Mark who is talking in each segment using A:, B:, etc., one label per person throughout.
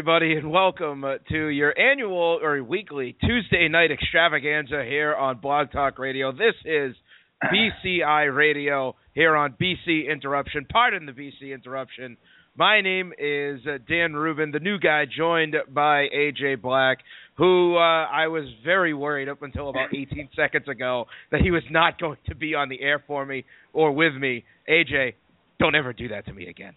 A: everybody, and welcome to your annual or weekly Tuesday night extravaganza here on Blog Talk Radio. This is BCI Radio here on BC Interruption. Pardon the BC Interruption. My name is uh, Dan Rubin, the new guy, joined by AJ Black, who uh, I was very worried up until about 18 seconds ago that he was not going to be on the air for me or with me. AJ, don't ever do that to me again.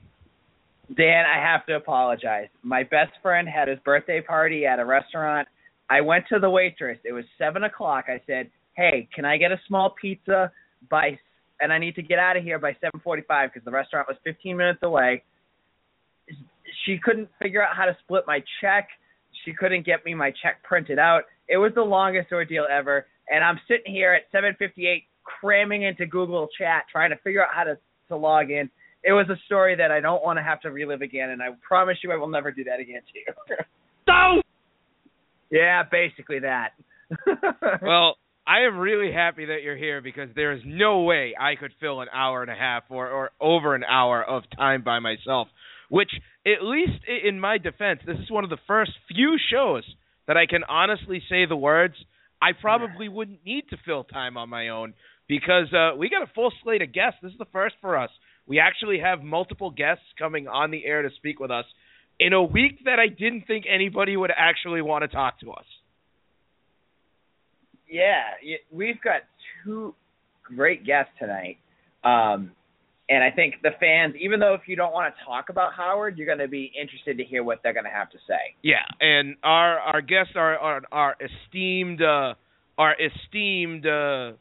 B: Dan, I have to apologize. My best friend had his birthday party at a restaurant. I went to the waitress. It was seven o'clock. I said, "Hey, can I get a small pizza by?" And I need to get out of here by seven forty-five because the restaurant was fifteen minutes away. She couldn't figure out how to split my check. She couldn't get me my check printed out. It was the longest ordeal ever. And I'm sitting here at seven fifty-eight, cramming into Google Chat, trying to figure out how to to log in it was a story that I don't want to have to relive again, and I promise you I will never do that again to you.
A: so,
B: yeah, basically that.
A: well, I am really happy that you're here because there is no way I could fill an hour and a half or, or over an hour of time by myself. Which, at least in my defense, this is one of the first few shows that I can honestly say the words. I probably wouldn't need to fill time on my own because uh, we got a full slate of guests. This is the first for us. We actually have multiple guests coming on the air to speak with us in a week that I didn't think anybody would actually want to talk to us.
B: Yeah, we've got two great guests tonight. Um, and I think the fans, even though if you don't want to talk about Howard, you're going to be interested to hear what they're going to have to say.
A: Yeah, and our our guests are are, are esteemed uh, our esteemed uh,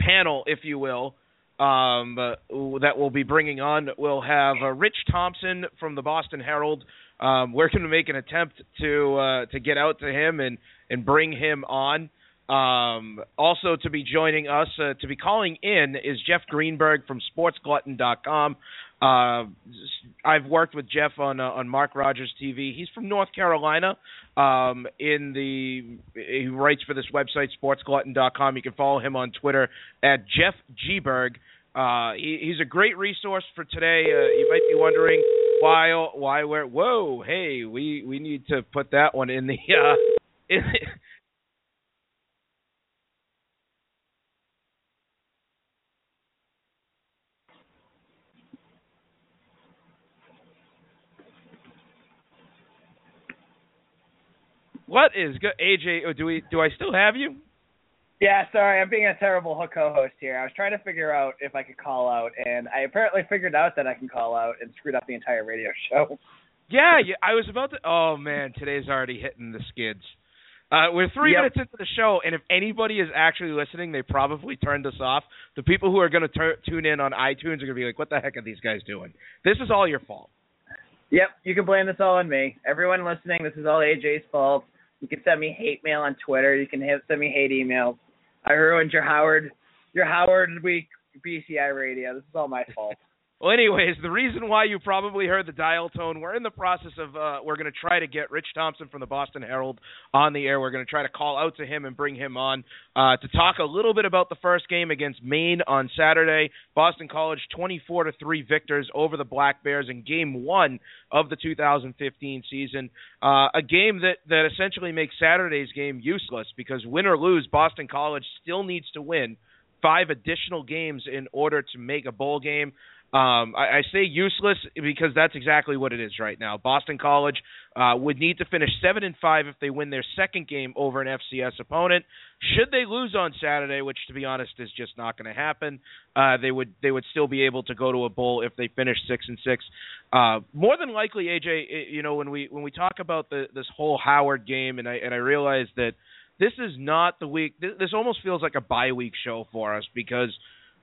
A: panel, if you will, um, that we'll be bringing on. We'll have uh, Rich Thompson from the Boston Herald. Um, we're going to make an attempt to uh, to get out to him and and bring him on. Um, also to be joining us uh, to be calling in is Jeff Greenberg from SportsGlutton.com. Uh, I've worked with Jeff on uh, on Mark Rogers TV. He's from North Carolina. Um, in the he writes for this website SportsGlutton.com. You can follow him on Twitter at Jeff Gberg. Uh, he, he's a great resource for today. Uh, you might be wondering why why we're whoa hey we we need to put that one in the uh, in, What is good, AJ? Oh, do we? Do I still have you?
B: Yeah, sorry, I'm being a terrible co-host here. I was trying to figure out if I could call out, and I apparently figured out that I can call out and screwed up the entire radio show.
A: Yeah, yeah. I was about to. Oh man, today's already hitting the skids. Uh, we're three
B: Yep.
A: minutes into the show, and if anybody is actually listening, they probably turned us off. The people who are going to tune in on iTunes are going to be like, "What the heck are these guys doing?" This is all your fault.
B: Yep, you can blame this all on me. Everyone listening, this is all AJ's fault. You can send me hate mail on Twitter. You can hit, send me hate emails. I ruined your Howard, your Howard Week BCI radio. This is all my fault.
A: Well, anyways, the reason why you probably heard the dial tone, we're in the process of uh, we're going to try to get Rich Thompson from the Boston Herald on the air. We're going to try to call out to him and bring him on uh, to talk a little bit about the first game against Maine on Saturday. Boston College 24 to three victors over the Black Bears in Game One of the 2015 season. Uh, a game that that essentially makes Saturday's game useless because win or lose, Boston College still needs to win five additional games in order to make a bowl game. Um, I, I say useless because that's exactly what it is right now. Boston College uh, would need to finish seven and five if they win their second game over an FCS opponent. Should they lose on Saturday, which to be honest is just not going to happen, uh, they would they would still be able to go to a bowl if they finish six and six. Uh, more than likely, AJ, i- you know when we when we talk about the this whole Howard game, and I and I realize that this is not the week. This almost feels like a bye week show for us because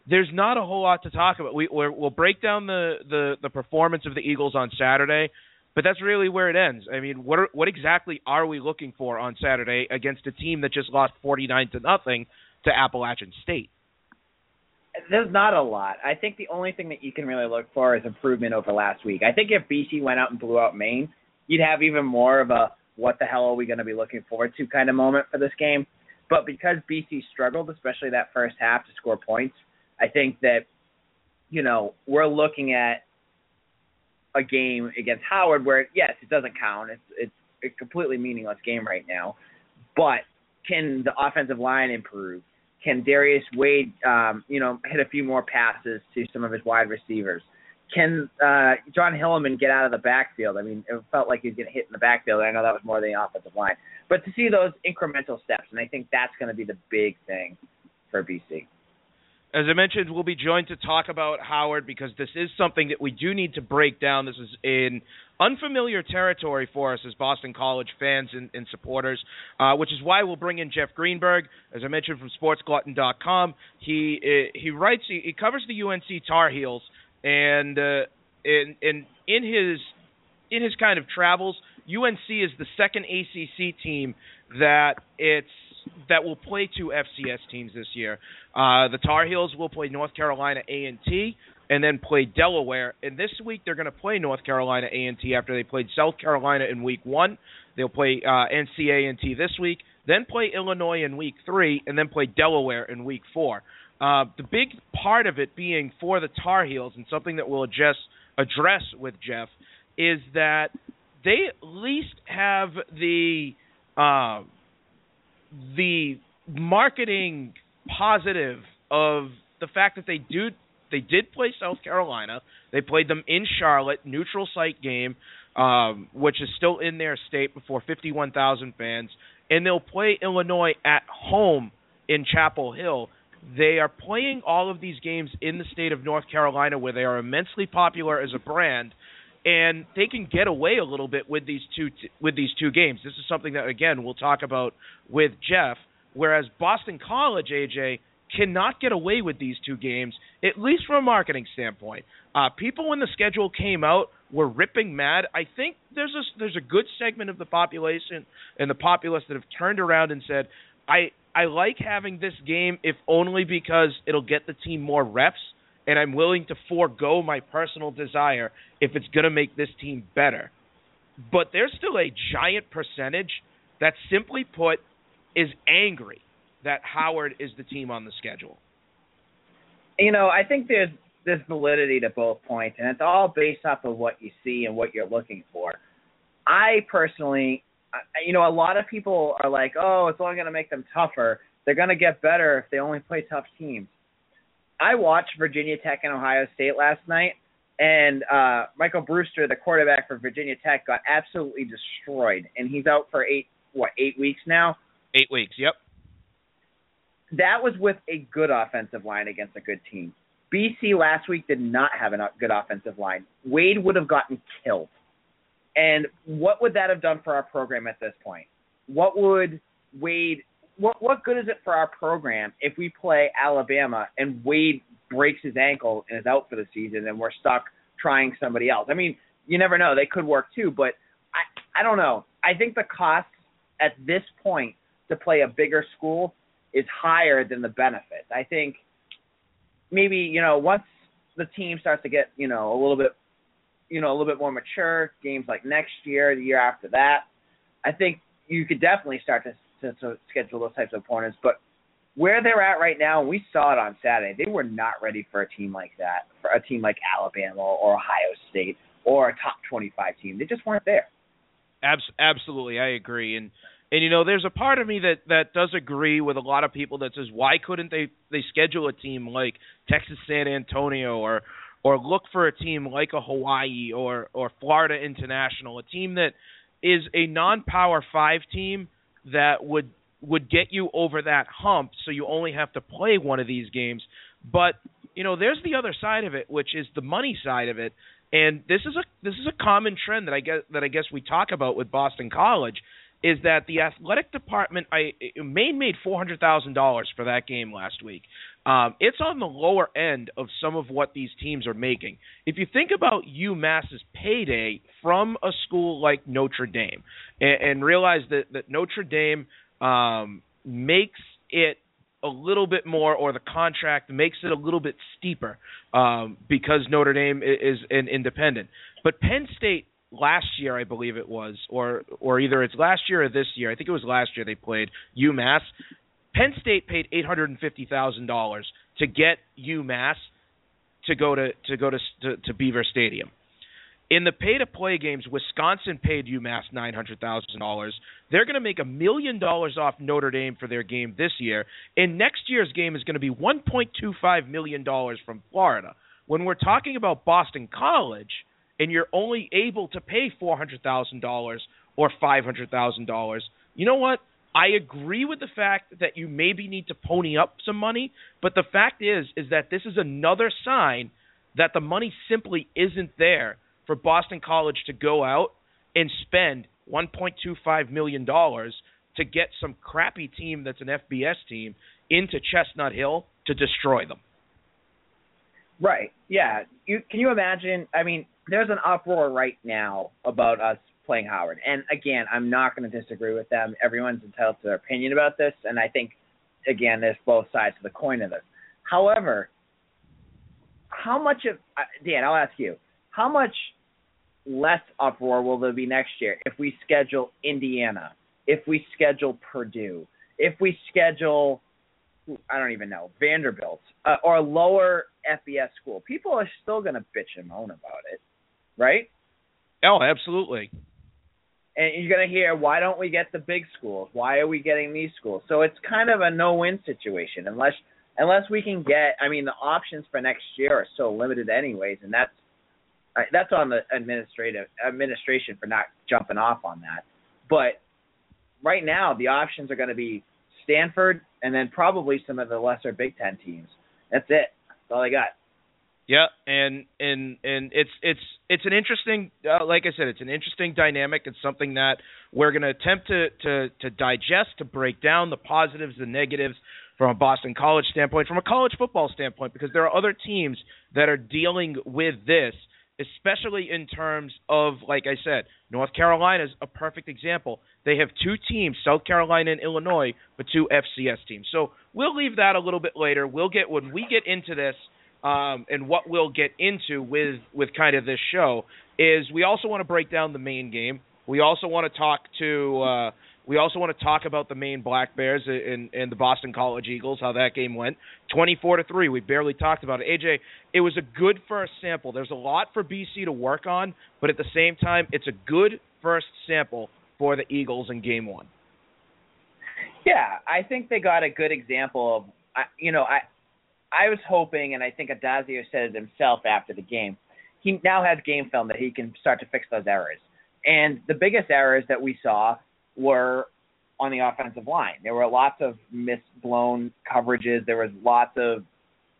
A: there's not a whole lot to talk about. We we will break down the, the the performance of the Eagles on Saturday, but that's really where it ends. I mean, what are, what exactly are we looking for on Saturday against a team that just lost 49 to nothing to Appalachian State?
B: There's not a lot. I think the only thing that you can really look for is improvement over last week. I think if BC went out and blew out Maine, you'd have even more of a what the hell are we going to be looking forward to kind of moment for this game. But because BC struggled, especially that first half, to score points, I think that you know we're looking at a game against Howard where yes, it doesn't count. It's it's a completely meaningless game right now. But can the offensive line improve? Can Darius Wade, um, you know, hit a few more passes to some of his wide receivers? Can uh, Jon Hilliman get out of the backfield? I mean, it felt like he was getting hit in the backfield. I know that was more than the offensive line, but to see those incremental steps, and I think that's going to be the big thing for BC.
A: As I mentioned, we'll be joined to talk about Howard because this is something that we do need to break down. This is in unfamiliar territory for us as Boston College fans and, and supporters, uh, which is why we'll bring in Jeff Greenberg, as I mentioned from SportsGlutton.com. He uh, he writes he, he, covers the UNC Tar Heels, and uh, in in in his in his kind of travels, UNC is the second ACC team that it's that will play two FCS teams this year. Uh, the Tar Heels will play North Carolina A and T, and then play Delaware. And this week they're going to play North Carolina A and T after they played South Carolina in Week One. They'll play uh, NC A and T this week, then play Illinois in Week Three, and then play Delaware in Week Four. Uh, the big part of it being for the Tar Heels, and something that we'll just address with Jeff, is that they at least have the uh, the marketing positive of the fact that they do they did play South Carolina. They played them in Charlotte, neutral site game, um, which is still in their state before 51,000 fans, and they'll play Illinois at home in Chapel Hill. They are playing all of these games in the state of North Carolina, where they are immensely popular as a brand, and they can get away a little bit with these two with these two games. This is something that again we'll talk about with Jeff. Whereas Boston College, AJ, cannot get away with these two games, at least from a marketing standpoint. Uh, people, when the schedule came out, were ripping mad. I think there's a there's a good segment of the population and the populace that have turned around and said, I I like having this game if only because it'll get the team more reps and I'm willing to forego my personal desire if it's going to make this team better. But there's still a giant percentage that simply put is angry that Howard is the team on the schedule.
B: You know, I think there's there's validity to both points, and it's all based off of what you see and what you're looking for. I personally, you know, a lot of people are like, "Oh, it's only going to make them tougher. They're going to get better if they only play tough teams." I watched Virginia Tech and Ohio State last night, and uh, Michael Brewster, the quarterback for Virginia Tech, got absolutely destroyed, and he's out for eight what eight weeks now.
A: Eight weeks. Yep.
B: That was with a good offensive line against a good team. BC last week did not have a good offensive line. Wade would have gotten killed. And what would that have done for our program at this point? What would Wade what what good is it for our program if we play Alabama and Wade breaks his ankle and is out for the season and we're stuck trying somebody else? I mean, you never know. They could work too, but I I don't know. I think the cost at this point to play a bigger school is higher than the benefits. I think maybe, you know, once the team starts to get, you know, a little bit you know, a little bit more mature, games like next year, the year after that, I think you could definitely start to to, schedule those types of opponents. But where they're at right now, and we saw it on Saturday, they were not ready for a team like that, for a team like Alabama or Ohio State or a top 25 team. They just weren't there.
A: Abs- absolutely, I agree. And and you know, there's a part of me that that does agree with a lot of people that says, why couldn't they they schedule a team like Texas San Antonio or or look for a team like a Hawaii or or Florida International, a team that is a non-power 5 team that would would get you over that hump so you only have to play one of these games but you know there's the other side of it which is the money side of it and this is a this is a common trend that I guess that I guess we talk about with Boston College is that the athletic department I Maine made four hundred thousand dollars for that game last week. Um, it's on the lower end of some of what these teams are making. If you think about UMass's payday from a school like Notre Dame, and, and realize that, that Notre Dame um, makes it a little bit more, or the contract makes it a little bit steeper um, because Notre Dame is, is an independent. But Penn State last year, I believe it was, or or either it's last year or this year. I think it was last year they played UMass. Penn State paid eight hundred and fifty thousand dollars to get UMass to go to to go to, to to Beaver Stadium. In the pay to play games, Wisconsin paid UMass nine hundred thousand dollars. They're going to make a million dollars off Notre Dame for their game this year, and next year's game is going to be one point two five million dollars from Florida. When we're talking about Boston College, and you're only able to pay four hundred thousand dollars or five hundred thousand dollars, you know what? I agree with the fact that you maybe need to pony up some money, but the fact is is that this is another sign that the money simply isn't there for Boston College to go out and spend 1.25 million dollars to get some crappy team that's an FBS team into Chestnut Hill to destroy them.
B: Right. Yeah. You can you imagine? I mean, there's an uproar right now about us playing Howard. And again, I'm not going to disagree with them. Everyone's entitled to their opinion about this, and I think again, there's both sides of the coin of this. However, how much of Dan? I'll ask you. How much less uproar will there be next year if we schedule Indiana, if we schedule Purdue, if we schedule I don't even know Vanderbilt uh, or a lower FBS school? People are still going to bitch and moan about it, right?
A: Oh, absolutely
B: and you're going to hear why don't we get the big schools? Why are we getting these schools? So it's kind of a no win situation unless unless we can get i mean the options for next year are so limited anyways and that's that's on the administrative administration for not jumping off on that. But right now the options are going to be stanford and then probably some of the lesser big ten teams. That's it. That's all i got
A: yeah, and and and it's it's it's an interesting, uh, like I said, it's an interesting dynamic. It's something that we're going to attempt to to to digest, to break down the positives, the negatives from a Boston College standpoint, from a college football standpoint, because there are other teams that are dealing with this, especially in terms of, like I said, North Carolina is a perfect example. They have two teams, South Carolina and Illinois, but two FCS teams. So we'll leave that a little bit later. We'll get when we get into this um, and what we'll get into with with kind of this show is we also want to break down the Maine game. We also want to talk to uh, we also want to talk about the Maine Black Bears and, and the Boston College Eagles, how that game went, twenty four to three. We barely talked about it. AJ, it was a good first sample. There's a lot for BC to work on, but at the same time, it's a good first sample for the Eagles in Game One.
B: Yeah, I think they got a good example of you know I I was hoping, and I think Addazio said it himself after the game, he now has game film that he can start to fix those errors. And the biggest errors that we saw were on the offensive line. There were lots of misblown coverages. There was lots of,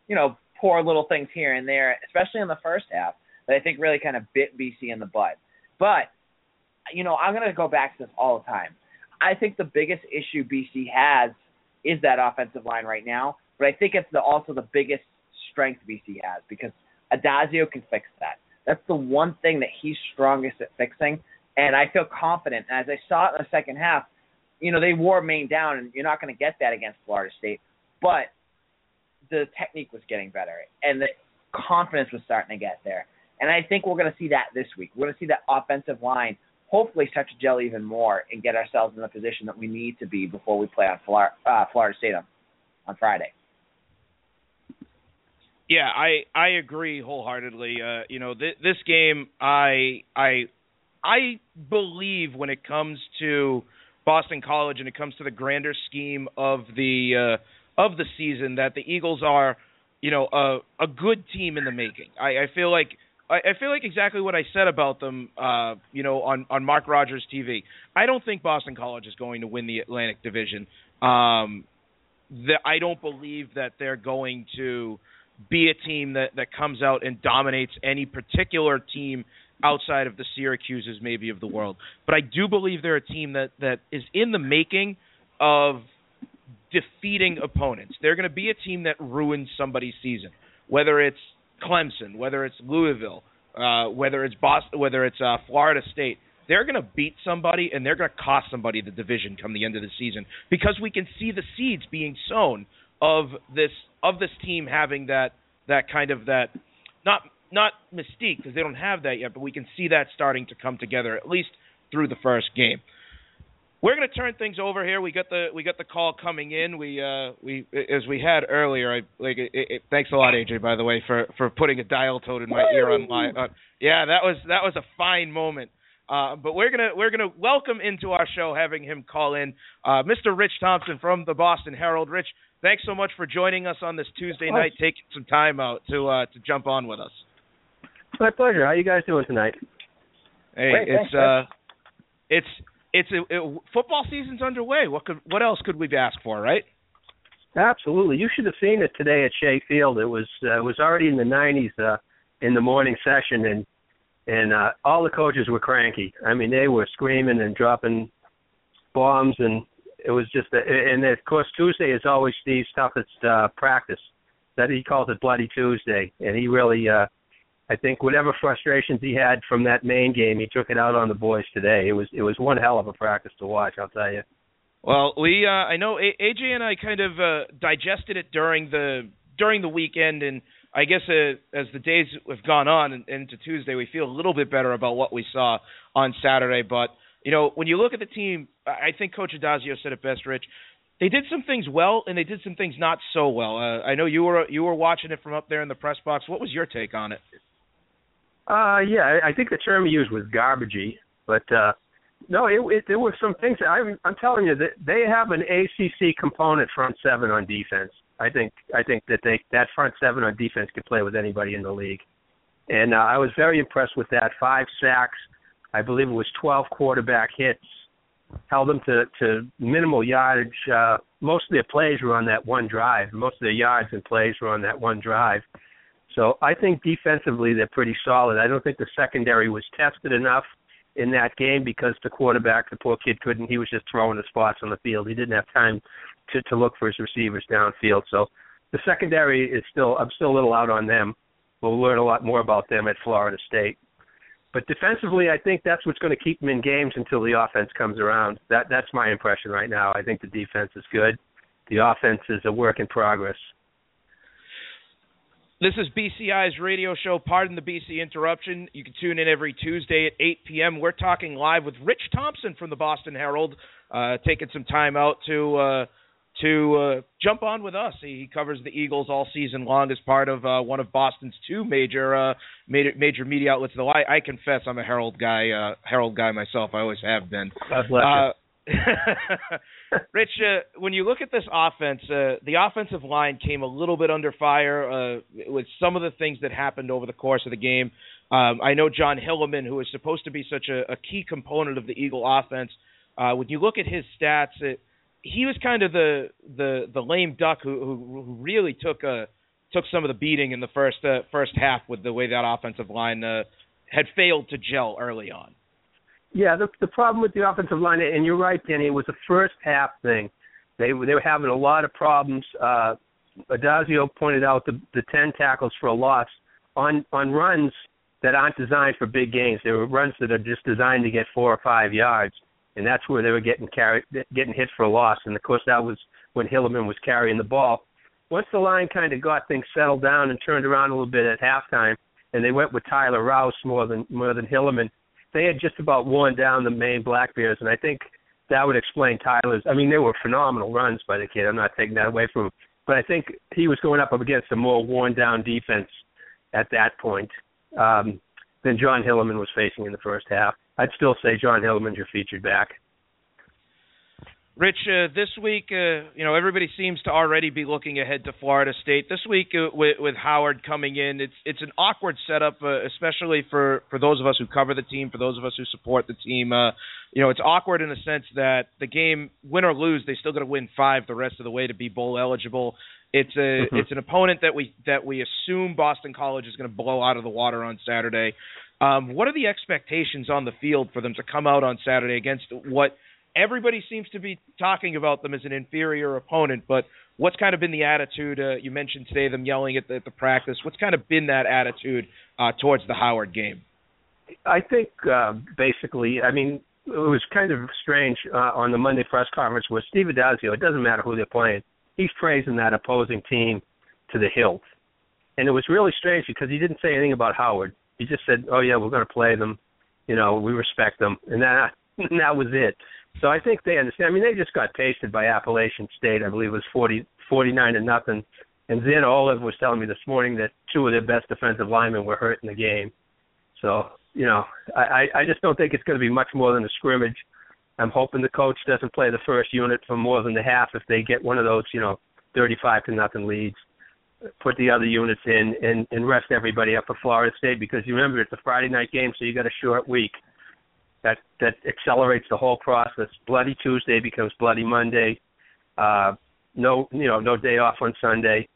B: you know, poor little things here and there, especially in the first half, that I think really kind of bit BC in the butt. But, you know, I'm going to go back to this all the time. I think the biggest issue BC has is that offensive line right now. But I think it's the, also the biggest strength BC has because Addazio can fix that. That's the one thing that he's strongest at fixing, and I feel confident. As I saw it in the second half, you know they wore Maine down, and you're not going to get that against Florida State. But the technique was getting better, and the confidence was starting to get there. And I think we're going to see that this week. We're going to see that offensive line hopefully touch a gel even more and get ourselves in the position that we need to be before we play on Florida, uh, Florida State on, on Friday.
A: Yeah, I I agree wholeheartedly. Uh, you know, th- this game, I I I believe when it comes to Boston College and it comes to the grander scheme of the uh, of the season, that the Eagles are, you know, a a good team in the making. I, I feel like I, feel like exactly what I said about them, uh, you know, on on Mark Rogers TV. I don't think Boston College is going to win the Atlantic Division. Um, the, I don't believe that they're going to be a team that, that comes out and dominates any particular team outside of the Syracuses maybe of the world. But I do believe they're a team that, that is in the making of defeating opponents. They're going to be a team that ruins somebody's season, whether it's Clemson, whether it's Louisville, uh, whether it's Boston, whether it's uh, Florida State. They're going to beat somebody and they're going to cost somebody the division come the end of the season because we can see the seeds being sown of this of this team having that that kind of that not not mystique because they don't have that yet, but we can see that starting to come together at least through the first game. We're going to turn things over here. We got the we got the call coming in. We uh we as we had earlier. I like it, it, thanks a lot, AJ, by the way, for for putting a dial tone in my ear on my. Uh, yeah, that was that was a fine moment. Uh, but we're gonna we're gonna welcome into our show having him call in uh, Mr. Rich Thompson from the Boston Herald. Rich, thanks so much for joining us on this Tuesday night, taking some time out to uh, to jump on with us.
C: My pleasure. How you guys doing tonight?
A: Hey,
B: Great,
A: it's
B: thanks,
A: uh, it's it's a, it, football season's underway. What could what else could we ask for, right?
C: Absolutely. You should have seen it today at Shea Field. It was uh, it was already in the 90s uh, in the morning session, and and uh, all the coaches were cranky. I mean, they were screaming and dropping bombs, and it was just. A, and of course, Tuesday is always Steve's toughest uh, practice. That he calls it Bloody Tuesday, and he really. uh I think whatever frustrations he had from that Maine game, he took it out on the boys today. It was it was one hell of a practice to watch. I'll tell you.
A: Well, we uh, I know AJ and I kind of uh, digested it during the during the weekend, and I guess uh, as the days have gone on into Tuesday, we feel a little bit better about what we saw on Saturday. But you know, when you look at the team, I think Coach Addazio said it best, Rich. They did some things well, and they did some things not so well. Uh, I know you were you were watching it from up there in the press box. What was your take on it?
C: Uh, yeah, I think the term used was garbagey, but uh, no, it, it, there were some things. I'm, I'm telling you that they have an ACC component front seven on defense. I think I think that they that front seven on defense could play with anybody in the league, and uh, I was very impressed with that. Five sacks, I believe it was 12 quarterback hits, held them to to minimal yardage. Uh, most of their plays were on that one drive. Most of their yards and plays were on that one drive. So I think defensively they're pretty solid. I don't think the secondary was tested enough in that game because the quarterback, the poor kid, couldn't. He was just throwing the spots on the field. He didn't have time to to look for his receivers downfield. So the secondary is still. I'm still a little out on them. We'll learn a lot more about them at Florida State. But defensively, I think that's what's going to keep them in games until the offense comes around. That that's my impression right now. I think the defense is good. The offense is a work in progress.
A: This is BCI's radio show. Pardon the BC interruption. You can tune in every Tuesday at 8 p.m. We're talking live with Rich Thompson from the Boston Herald, uh, taking some time out to uh, to uh, jump on with us. He covers the Eagles all season long as part of uh, one of Boston's two major uh, major, major media outlets. Though I, I confess, I'm a Herald guy. Uh, Herald guy myself. I always have been.
C: God bless
A: Uh, Rich, uh, when you look at this offense, uh, the offensive line came a little bit under fire uh, with some of the things that happened over the course of the game. Um, I know Jon Hilliman, who is supposed to be such a, a key component of the Eagle offense, uh, when you look at his stats, it, he was kind of the the the lame duck who, who, who really took a took some of the beating in the first uh, first half with the way that offensive line uh, had failed to gel early on.
C: Yeah, the the problem with the offensive line, and you're right, Danny, it was a first half thing. They they were having a lot of problems. Uh, Addazio pointed out the the ten tackles for a loss on on runs that aren't designed for big gains. They were runs that are just designed to get four or five yards, and that's where they were getting carried, getting hit for a loss. And of course, that was when Hilliman was carrying the ball. Once the line kind of got things settled down and turned around a little bit at halftime, and they went with Tyler Rouse more than more than Hilliman, they had just about worn down the Maine Black Bears, and I think that would explain Tyler's. I mean, they were phenomenal runs by the kid. I'm not taking that away from him, but I think he was going up against a more worn down defense at that point um, than Jon Hilliman was facing in the first half. I'd still say Jon Hilliman's your featured back.
A: Rich, uh, this week, uh, you know, everybody seems to already be looking ahead to Florida State. This week, uh, with, with Howard coming in, it's it's an awkward setup, uh, especially for for those of us who cover the team, for those of us who support the team. Uh, you know, it's awkward in the sense that the game, win or lose, they still got to win five the rest of the way to be bowl eligible. It's a
C: Mhm.
A: it's an opponent that we that we assume Boston College is going to blow out of the water on Saturday. Um, what are the expectations on the field for them to come out on Saturday against what everybody seems to be talking about them as an inferior opponent, but what's kind of been the attitude? Uh, you mentioned today them yelling at the, at the practice. What's kind of been that attitude uh, towards the Howard game?
C: I think uh, basically, I mean, it was kind of strange uh, on the Monday press conference where Steve Addazio, it doesn't matter who they're playing, he's praising that opposing team to the hilt. And it was really strange because he didn't say anything about Howard. He just said, "Oh yeah, we're going to play them. You know, we respect them," and that and that was it. So I think they understand. I mean, they just got pasted by Appalachian State. I believe it was forty forty nine to nothing. And Zin Olive was telling me this morning that two of their best defensive linemen were hurt in the game. So you know, I I just don't think it's going to be much more than a scrimmage. I'm hoping the coach doesn't play the first unit for more than the half if they get one of those, you know, 35 to nothing leads. Put the other units in and, and rest everybody up for Florida State because you remember it's a Friday night game, so you got a short week. That that accelerates the whole process. Bloody Tuesday becomes Bloody Monday. Uh, no, you know, no day off on Sunday.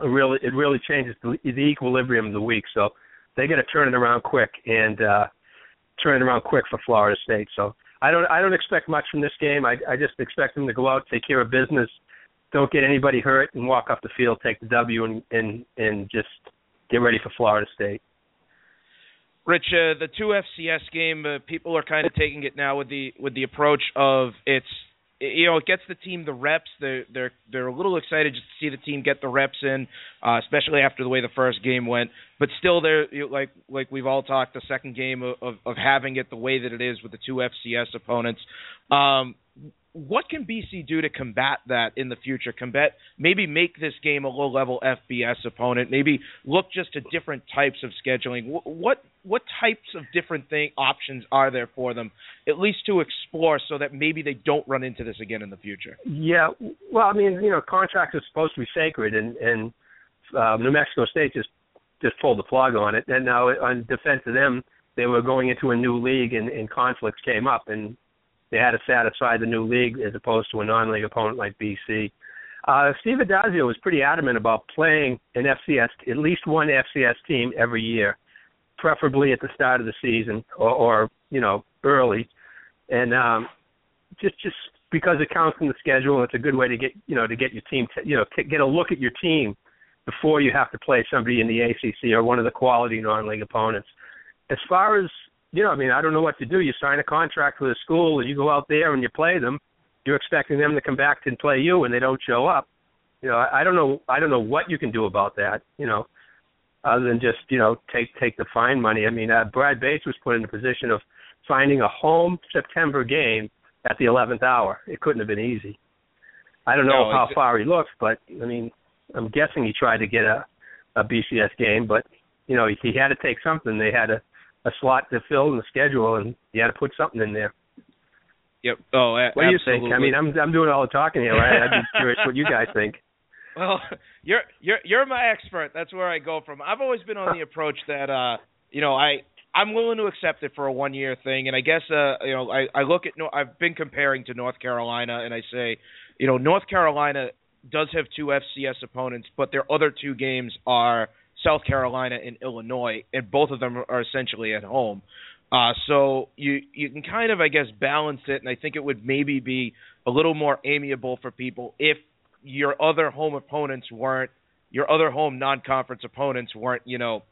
C: It really, it really changes the, the equilibrium of the week. So they got to turn it around quick and uh, turn it around quick for Florida State. So I don't I don't expect much from this game. I I just expect them to go out, take care of business, don't get anybody hurt, and walk off the field, take the W, and and and just get ready for Florida State.
A: Rich, uh, the two FCS game, uh, people are kind of taking it now with the with the approach of it's you know, it gets the team the reps. They're they're they're a little excited just to see the team get the reps in, uh, especially after the way the first game went. But still, they're you know, like like we've all talked. The second game of, of of having it the way that it is with the two FCS opponents. Um, what can BC do to combat that in the future? Combat maybe make this game a low level FBS opponent. Maybe look just to different types of scheduling. What what types of different thing options are there for them, at least to explore, so that maybe they don't run into this again in the future?
C: Yeah, well, I mean, you know, contracts are supposed to be sacred, and and uh, New Mexico State just just pulled the plug on it. And now, on defense of them, they were going into a new league, and, and conflicts came up, and they had to satisfy the new league as opposed to a non-league opponent like BC. Uh, Steve Addazio was pretty adamant about playing an FCS, at least one FCS team every year, preferably at the start of the season or, or you know early, and um, just just because it counts in the schedule and it's a good way to get you know to get your team to, you know get a look at your team before you have to play somebody in the ACC or one of the quality non-league opponents. As far as you know, I mean, I don't know what to do. You sign a contract with a school and you go out there and you play them. You're expecting them to come back and play you, and they don't show up. You know, I, I don't know. I don't know what you can do about that. You know, other than just you know take take the fine money. I mean, uh, Brad Bates was put in the position of finding a home September game at the 11th hour. It couldn't have been easy. I don't know
A: no,
C: how far he looked, but I mean, I'm guessing he tried to get a a BCS game, but you know, he, he had to take something. They had to a slot to fill in the schedule, and you had to put something in there.
A: Yep. Oh, a-
C: what do you
A: absolutely.
C: think? I mean, I'm I'm doing all the talking here, right? I'm just curious what you guys think.
A: Well, you're you're you're my expert. That's where I go from. I've always been on the approach that uh, you know, I I'm willing to accept it for a one year thing, and I guess uh, you know, I I look at no, I've been comparing to North Carolina, and I say, you know, North Carolina does have two FCS opponents, but their other two games are South Carolina and Illinois, and both of them are essentially at home. Uh, so you you can kind of I guess balance it, and I think it would maybe be a little more amiable for people if your other home opponents weren't your other home non-conference opponents weren't you know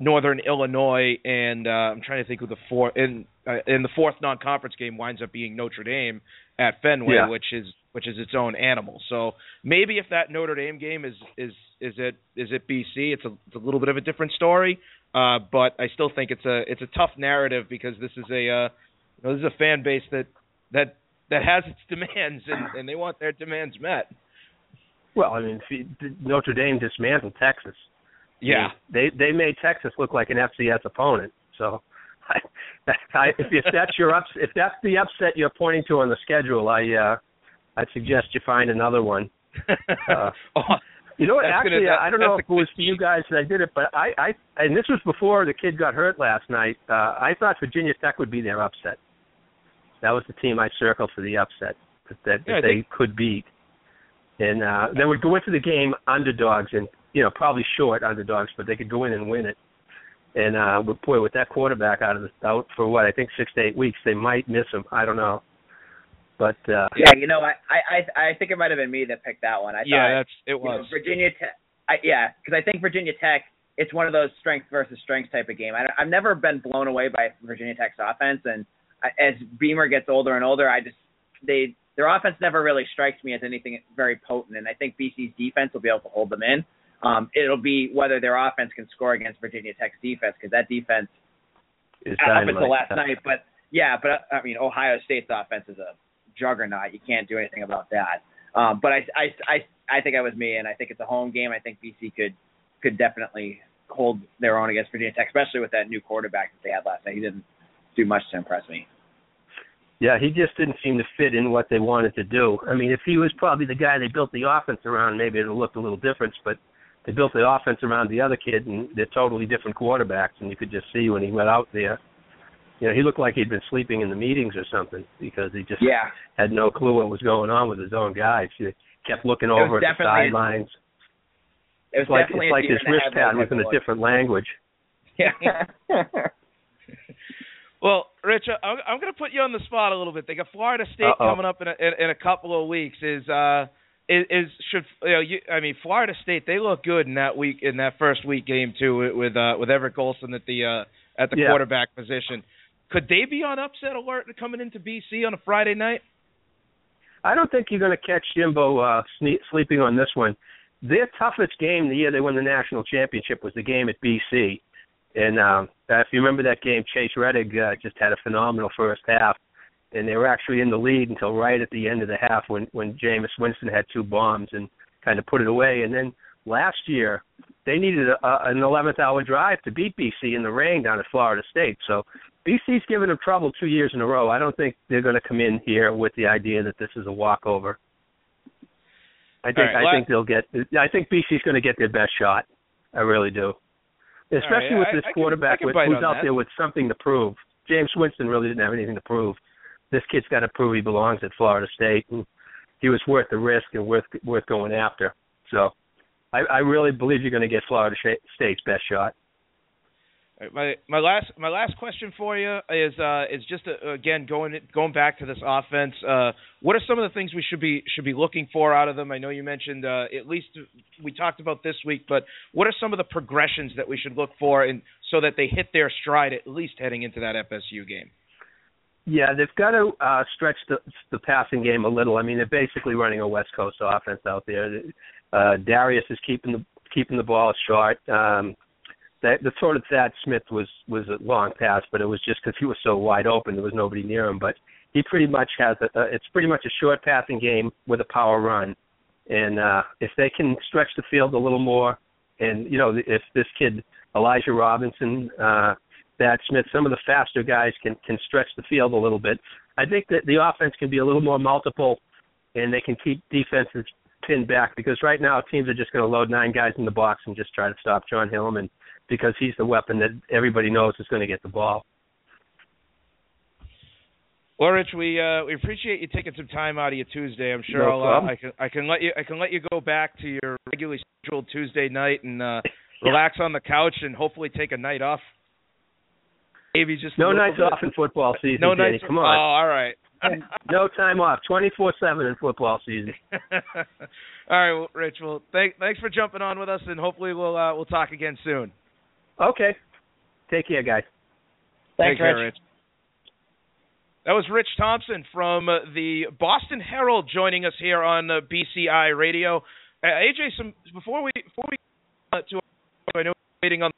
A: Northern Illinois and uh, I'm trying to think of the fourth in uh, in the fourth non-conference game winds up being Notre Dame at Fenway,
C: Yeah.
A: which is which is its own animal. So maybe if that Notre Dame game is is is it is it BC, it's a, it's a little bit of a different story. Uh, but I still think it's a it's a tough narrative because this is a uh, you know, this is a fan base that that that has its demands and, and they want their demands met.
C: Well, I mean, Notre Dame dismantled Texas.
A: Yeah.
C: they they made Texas look like an FCS opponent. So, I, I, if, if that's your ups, if that's the upset you're pointing to on the schedule, I uh, I'd suggest you find another one. Uh,
A: oh,
C: You know what? Actually,
A: that-
C: I don't know if it was for you guys that I did it, but I, I, and this was before the kid got hurt last night. Uh, I thought Virginia Tech would be their upset. That was the team I circled for the upset that, that,
A: Yeah,
C: that they could beat, and uh, they would go into the game underdogs and you know probably short underdogs, but they could go in and win it. And uh, boy, with that quarterback out of the out for what I think six to eight weeks, they might miss him. I don't know. But uh,
B: yeah, you know, I I I think it might have been me that picked that one. I
A: yeah,
B: thought,
A: that's it
B: you know,
A: was.
B: Virginia Tech. I, yeah, because I think Virginia Tech. It's one of those strength versus strength type of game. I, I've never been blown away by Virginia Tech's offense, and I, as Beamer gets older and older, I just they their offense never really strikes me as anything very potent, and I think BC's defense will be able to hold them in. Um, it'll be whether their offense can score against Virginia Tech's defense because that defense
C: is
B: up until last night. But yeah, but I mean Ohio State's offense is a juggernaut. You can't do anything about that. Um, but I, I I I think I was me, and I think it's a home game. I think BC could could definitely hold their own against Virginia Tech, especially with that new quarterback that they had last night. He didn't do much to impress me.
C: Yeah, he just didn't seem to fit in what they wanted to do. I mean, if he was probably the guy they built the offense around, maybe it would look a little different. But they built the offense around the other kid, and they're totally different quarterbacks. And you could just see when he went out there, you know, he looked like he'd been sleeping in the meetings or something because he just
B: Yeah,
C: had no clue what was going on with his own guys. He kept looking over at the sidelines.
B: it was
C: It's like
B: definitely
C: it's
B: a
C: like
B: deer
C: his
B: in
C: wrist pad was in a different language.
B: Yeah.
A: Well, Rich, I'm, I'm going to put you on the spot a little bit. They got Florida State
C: Uh-oh.
A: coming up in a, in, in a couple of weeks. Is uh is, is should you know? You, I mean, Florida State they look good in that week in that first week game too with with, uh, with Everett Golson at the uh, at the
C: Yeah.
A: quarterback position. Could they be on upset alert coming into BC on a Friday night?
C: I don't think you're going to catch Jimbo uh, sne- sleeping on this one. Their toughest game the year they won the national championship was the game at BC. And um, if you remember that game, Chase Rettig uh, just had a phenomenal first half, and they were actually in the lead until right at the end of the half when when Jameis Winston had two bombs and kind of put it away. And then last year they needed a, an 11th hour drive to beat BC in the rain down at Florida State. So BC's given them trouble two years in a row. I don't think they're going to come in here with the idea that this is a walkover. I think
A: right,
C: I think they'll get. I think BC's going to get their best shot. I really do. Especially
A: right,
C: with
A: I-
C: this
A: I
C: quarterback
A: can
C: with, who's out
A: that.
C: there with something to prove. Jameis Winston really didn't have anything to prove. This kid's got to prove he belongs at Florida State, and he was worth the risk and worth worth going after. So, I, I really believe you're going to get Florida State's best shot.
A: My my last my last question for you is uh is just uh again going going back to this offense. Uh, what are some of the things we should be should be looking for out of them? I know you mentioned uh, at least we talked about this week, but what are some of the progressions that we should look for, and so that they hit their stride at least heading into that FSU game?
C: Yeah, they've got to uh, stretch the the passing game a little. I mean, they're basically running a West Coast offense out there. Uh, Darius is keeping the keeping the ball short. Um, that the sort of Thadd Smith was was a long pass, but it was just because he was so wide open, there was nobody near him. But he pretty much has a, a it's pretty much a short passing game with a power run, and uh, if they can stretch the field a little more, and you know if this kid Elijah Robinson, uh, Thadd Smith, some of the faster guys can can stretch the field a little bit. I think that the offense can be a little more multiple, and they can keep defenses pinned back because right now teams are just going to load nine guys in the box and just try to stop Jon Hilliman because he's the weapon that everybody knows is going to get the ball.
A: Well, Rich, we uh, we appreciate you taking some time out of your Tuesday. I'm sure
C: No
A: I'll, uh. I can I can let you I can let you go back to your regularly scheduled Tuesday night and uh, relax on the couch and hopefully take a night off. Maybe just
C: No nights
A: bit.
C: off in football season,
A: No
C: Danny.
A: nights.
C: Come on.
A: Oh, all right.
C: No time off. Twenty four seven in football season.
A: all right, well, Rich. Well, thank, thanks for jumping on with us, and hopefully we'll uh, we'll talk again soon.
C: Okay. Take care, guys.
B: Thanks,
A: Take care,
B: Rich.
A: Rich. That was Rich Thompson from uh, the Boston Herald joining us here on uh, BCI Radio. Uh, AJ, some before we before we uh, to I know we're waiting on.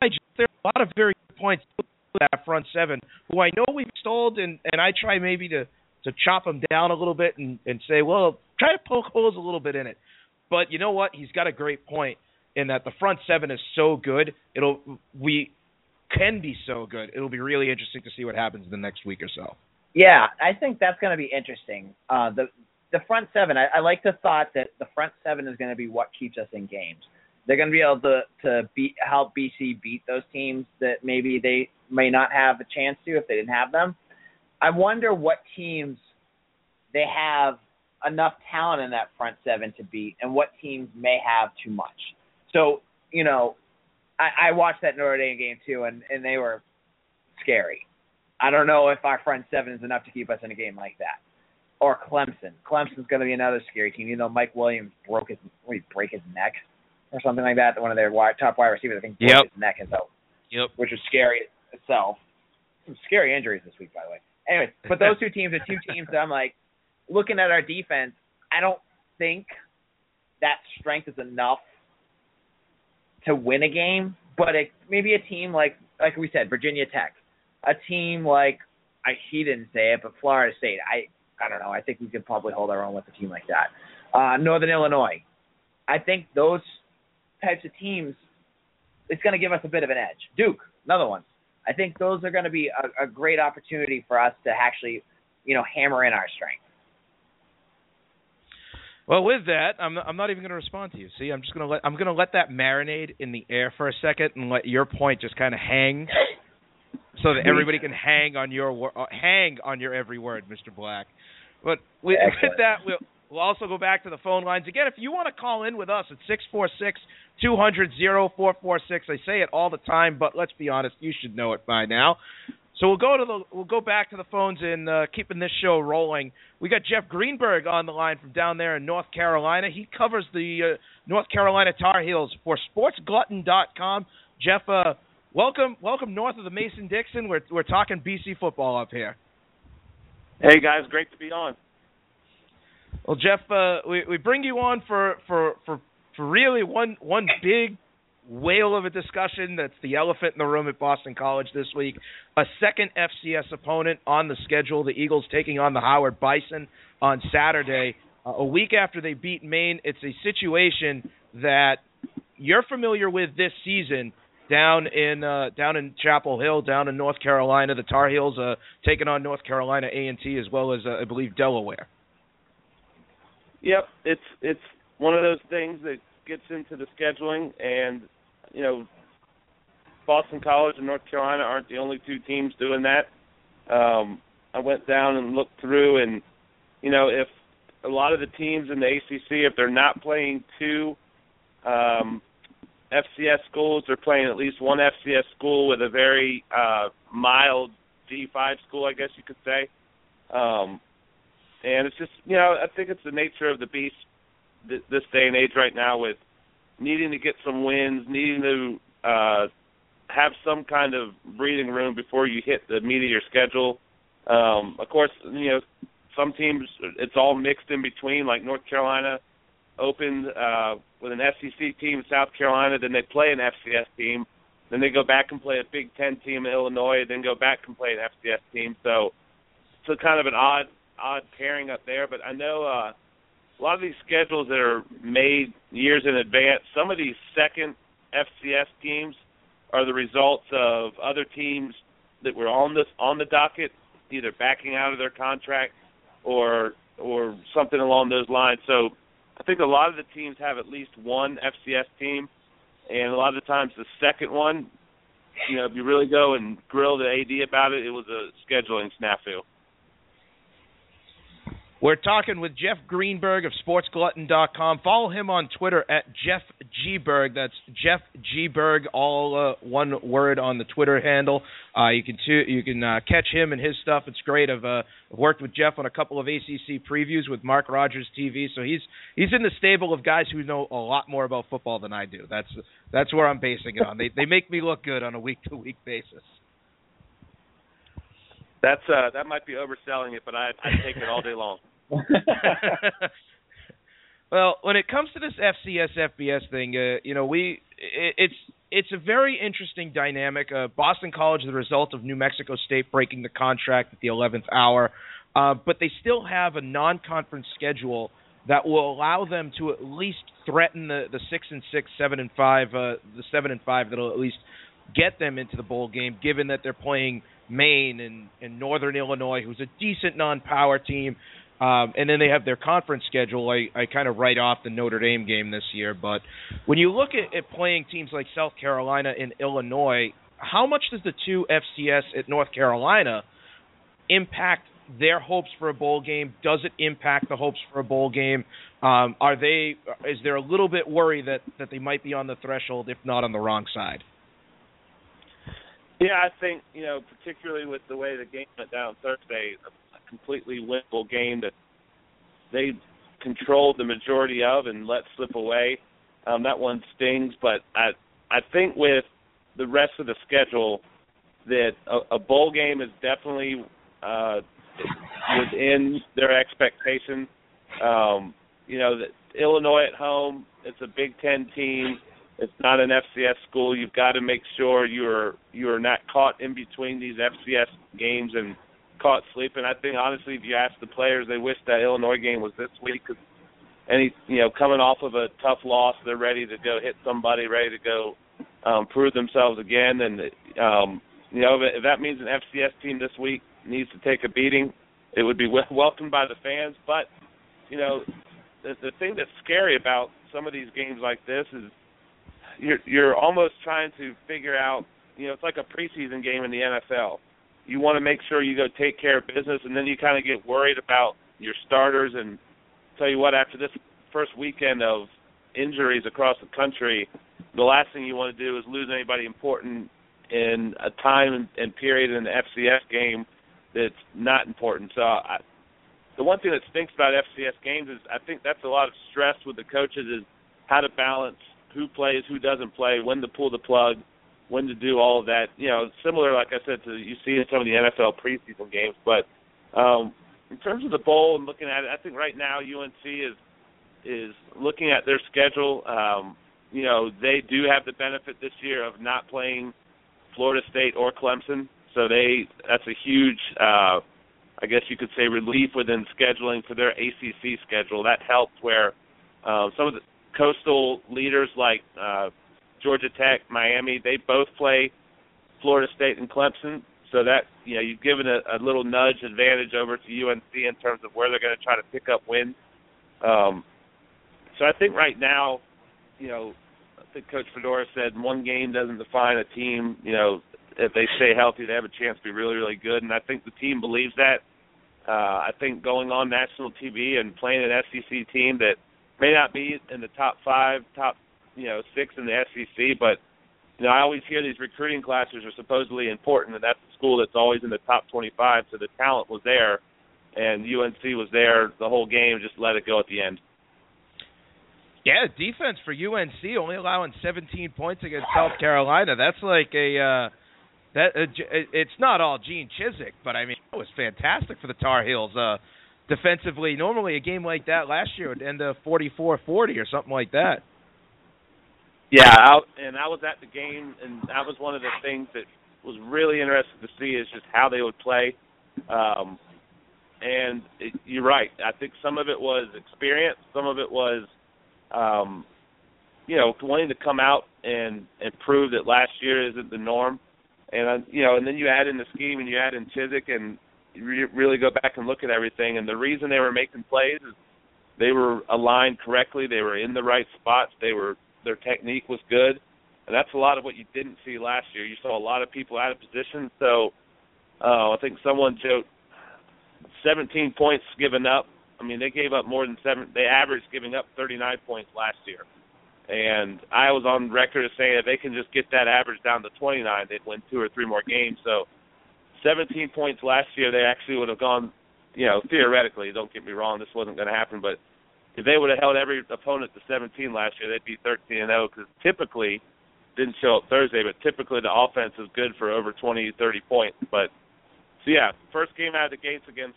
A: I there are a lot of very good points to that front seven, who I know we've stalled, and and I try maybe to to chop them down a little bit and and say, well, try to poke holes a little bit in it. But you know what? He's got a great point in that the front seven is so good. It'll we can be so good. It'll be really interesting to see what happens in the next week or so.
B: Yeah, I think that's going to be interesting. Uh, the the front seven. I, I like the thought that the front seven is going to be what keeps us in games. They're going to be able to to beat help BC beat those teams that maybe they may not have a chance to if they didn't have them. I wonder what teams they have enough talent in that front seven to beat, and what teams may have too much. So you know, I, I watched that Notre Dame game too, and and they were scary. I don't know if our front seven is enough to keep us in a game like that. Or Clemson. Clemson's going to be another scary team. You know, Mike Williams broke his, what, he break his neck or something like that. One of their wide, top wide receivers, I think, broke
A: Yep.
B: his neck and so,
A: Yep.
B: which was scary itself. Some scary injuries this week, by the way. Anyways, but those two teams are two teams that I'm like, looking at our defense, I don't think that strength is enough to win a game. But it, maybe a team like, like we said, Virginia Tech, a team like, I he didn't say it, but Florida State. I I don't know. I think we could probably hold our own with a team like that. Uh, Northern Illinois. I think those types of teams, it's going to give us a bit of an edge. Duke, another one. I think those are going to be a, a great opportunity for us to actually, you know, hammer in our strength.
A: Well, with that, I'm I'm not even going to respond to you. See, I'm just going to let I'm going to let that marinate in the air for a second and let your point just kind of hang, so that everybody can hang on your wor- uh, hang on your every word, Mr. Black. But with, with that, we'll we'll also go back to the phone lines again. If you want to call in with us at six four six two hundred zero four four six, I say it all the time, but let's be honest, you should know it by now. So we'll go to the we'll go back to the phones and uh, keeping this show rolling. We got Jeff Greenberg on the line from down there in North Carolina. He covers the uh, North Carolina Tar Heels for SportsGlutton.com. Jeff, uh, welcome welcome north of the Mason Dixon. We're we're talking BC football up here.
D: Hey guys, great to be on.
A: Well, Jeff, uh, we we bring you on for for for for really one one big whale of a discussion that's the elephant in the room at Boston College this week. A second FCS opponent on the schedule. The Eagles taking on the Howard Bison on Saturday. Uh, a week after they beat Maine, it's a situation that you're familiar with this season down in uh, down in Chapel Hill, down in North Carolina. The Tar Heels uh, taking on North Carolina A and T as well as uh, I believe Delaware.
D: Yep, it's it's one of those things that gets into the scheduling, and you know, Boston College and North Carolina aren't the only two teams doing that. Um, I went down and looked through, and you know, if a lot of the teams in the ACC, if they're not playing two um, FCS schools, they're playing at least one FCS school with a very uh, mild G5 school, I guess you could say. Um, and it's just you know I think it's the nature of the beast th- this day and age right now with needing to get some wins, needing to uh, have some kind of breathing room before you hit the meat of your schedule. Um, of course, you know some teams it's all mixed in between. Like North Carolina opened uh, with an SEC team in South Carolina, then they play an FCS team, then they go back and play a Big Ten team in Illinois, then go back and play an FCS team. So it's a kind of an odd odd pairing up there. But I know uh, a lot of these schedules that are made years in advance. Some of these second FCS teams are the results of other teams that were on this on the docket, either backing out of their contract or or something along those lines. So I think a lot of the teams have at least one FCS team, and a lot of the times the second one, you know, if you really go and grill the AD about it, it was a scheduling snafu.
A: We're talking with Jeff Greenberg of SportsGlutton.com. Follow him on Twitter at Jeff G Berg. That's Jeff G Berg, all uh, one word on the Twitter handle. Uh, you can you can uh, catch him and his stuff. It's great. I've, uh, worked with Jeff on a couple of ACC previews with Mark Rogers TV, so he's he's in the stable of guys who know a lot more about football than I do. That's that's where I'm basing it on. They they make me look good on a week to week basis.
D: That's uh, that might be overselling it, but I I take it all day long.
A: well, when it comes to this FCS FBS thing, uh, you know, we it, it's it's a very interesting dynamic. Uh, Boston College, the result of New Mexico State breaking the contract at the 11th hour, uh, but they still have a non-conference schedule that will allow them to at least threaten the the six and six, seven and five, uh, the seven and five that'll at least get them into the bowl game, given that they're playing Maine and, and Northern Illinois, who's a decent non-power team. Um, and then they have their conference schedule. I, I kind of write off the Notre Dame game this year, but when you look at, at playing teams like South Carolina and Illinois, how much does the two FCS at North Carolina impact their hopes for a bowl game? Does it impact the hopes for a bowl game? Um, are they? Is there a little bit worry that that they might be on the threshold, if not on the wrong side?
D: Yeah, I think you know, particularly with the way the game went down Thursday, completely winnable game that they controlled the majority of and let slip away. Um, that one stings, but I I think with the rest of the schedule that a, a bowl game is definitely uh, within their expectation. Um, you know, that Illinois at home, it's a Big Ten team. It's not an FCS school. You've got to make sure you're you're not caught in between these FCS games and caught sleeping. I think honestly, if you ask the players, they wish that Illinois game was this week because any you know coming off of a tough loss, they're ready to go hit somebody, ready to go um, prove themselves again. And um, you know if that means an FCS team this week needs to take a beating, it would be welcomed by the fans. But you know the the thing that's scary about some of these games like this is you're you're almost trying to figure out. You know, it's like a preseason game in the NFL. You want to make sure you go take care of business, and then you kind of get worried about your starters. And tell you what, after this first weekend of injuries across the country, the last thing you want to do is lose anybody important in a time and period in the FCS game that's not important. So I, the one thing that stinks about FCS games is I think that's a lot of stress with the coaches is how to balance who plays, who doesn't play, when to pull the plug, when to do all of that. You know, similar, like I said, to you see in some of the NFL preseason games. But um, in terms of the bowl and looking at it, I think right now UNC is is looking at their schedule. Um, you know, they do have the benefit this year of not playing Florida State or Clemson, so they that's a huge, uh, I guess you could say, relief within scheduling for their ACC schedule. That helps where uh, some of the coastal leaders like uh, Georgia Tech, Miami, they both play Florida State and Clemson. So that you know you've given a, a little nudge advantage over to UNC in terms of where they're going to try to pick up wins. Um, so I think right now, you know, I think Coach Fedora said one game doesn't define a team. You know, if they stay healthy, they have a chance to be really, really good. And I think the team believes that. Uh, I think going on national TV and playing an SEC team that may not be in the top five, top you know six in the SEC, but you know I always hear these recruiting classes are supposedly important, and that's a school that's always in the top 25. So the talent was there, and UNC was there the whole game. Just let it go at the end.
A: Yeah, defense for UNC only allowing 17 points against South Carolina. That's like a uh, that uh, it's not all Gene Chizik, but I mean it was fantastic for the Tar Heels. Uh, defensively. Normally, a game like that last year would end up 44-40 or something like that.
D: Yeah, I, and I was at the game, and that was one of the things that was really interesting to see is just how they would play. Um, and it, you're right. I think some of it was experience, some of it was, um, you know, wanting to come out and and prove that last year isn't the norm. And uh, you know, and then you add in the scheme, and you add in Chizik, and re- really go back and look at everything. And the reason they were making plays is they were aligned correctly. They were in the right spots. They were their technique was good, and that's a lot of what you didn't see last year. You saw a lot of people out of position. So uh, I think someone joked 17 points given up. I mean, they gave up more than seven. They averaged giving up 39 points last year. And I was on record as saying if they can just get that average down to 29, they'd win two or three more games. So 17 points last year, they actually would have gone, you know, theoretically, don't get me wrong, this wasn't going to happen, but if they would have held every opponent to 17 last year, they'd be 13 and 0 because typically, didn't show up Thursday, but typically the offense is good for over 20, 30 points. But so yeah, first game out of the gates against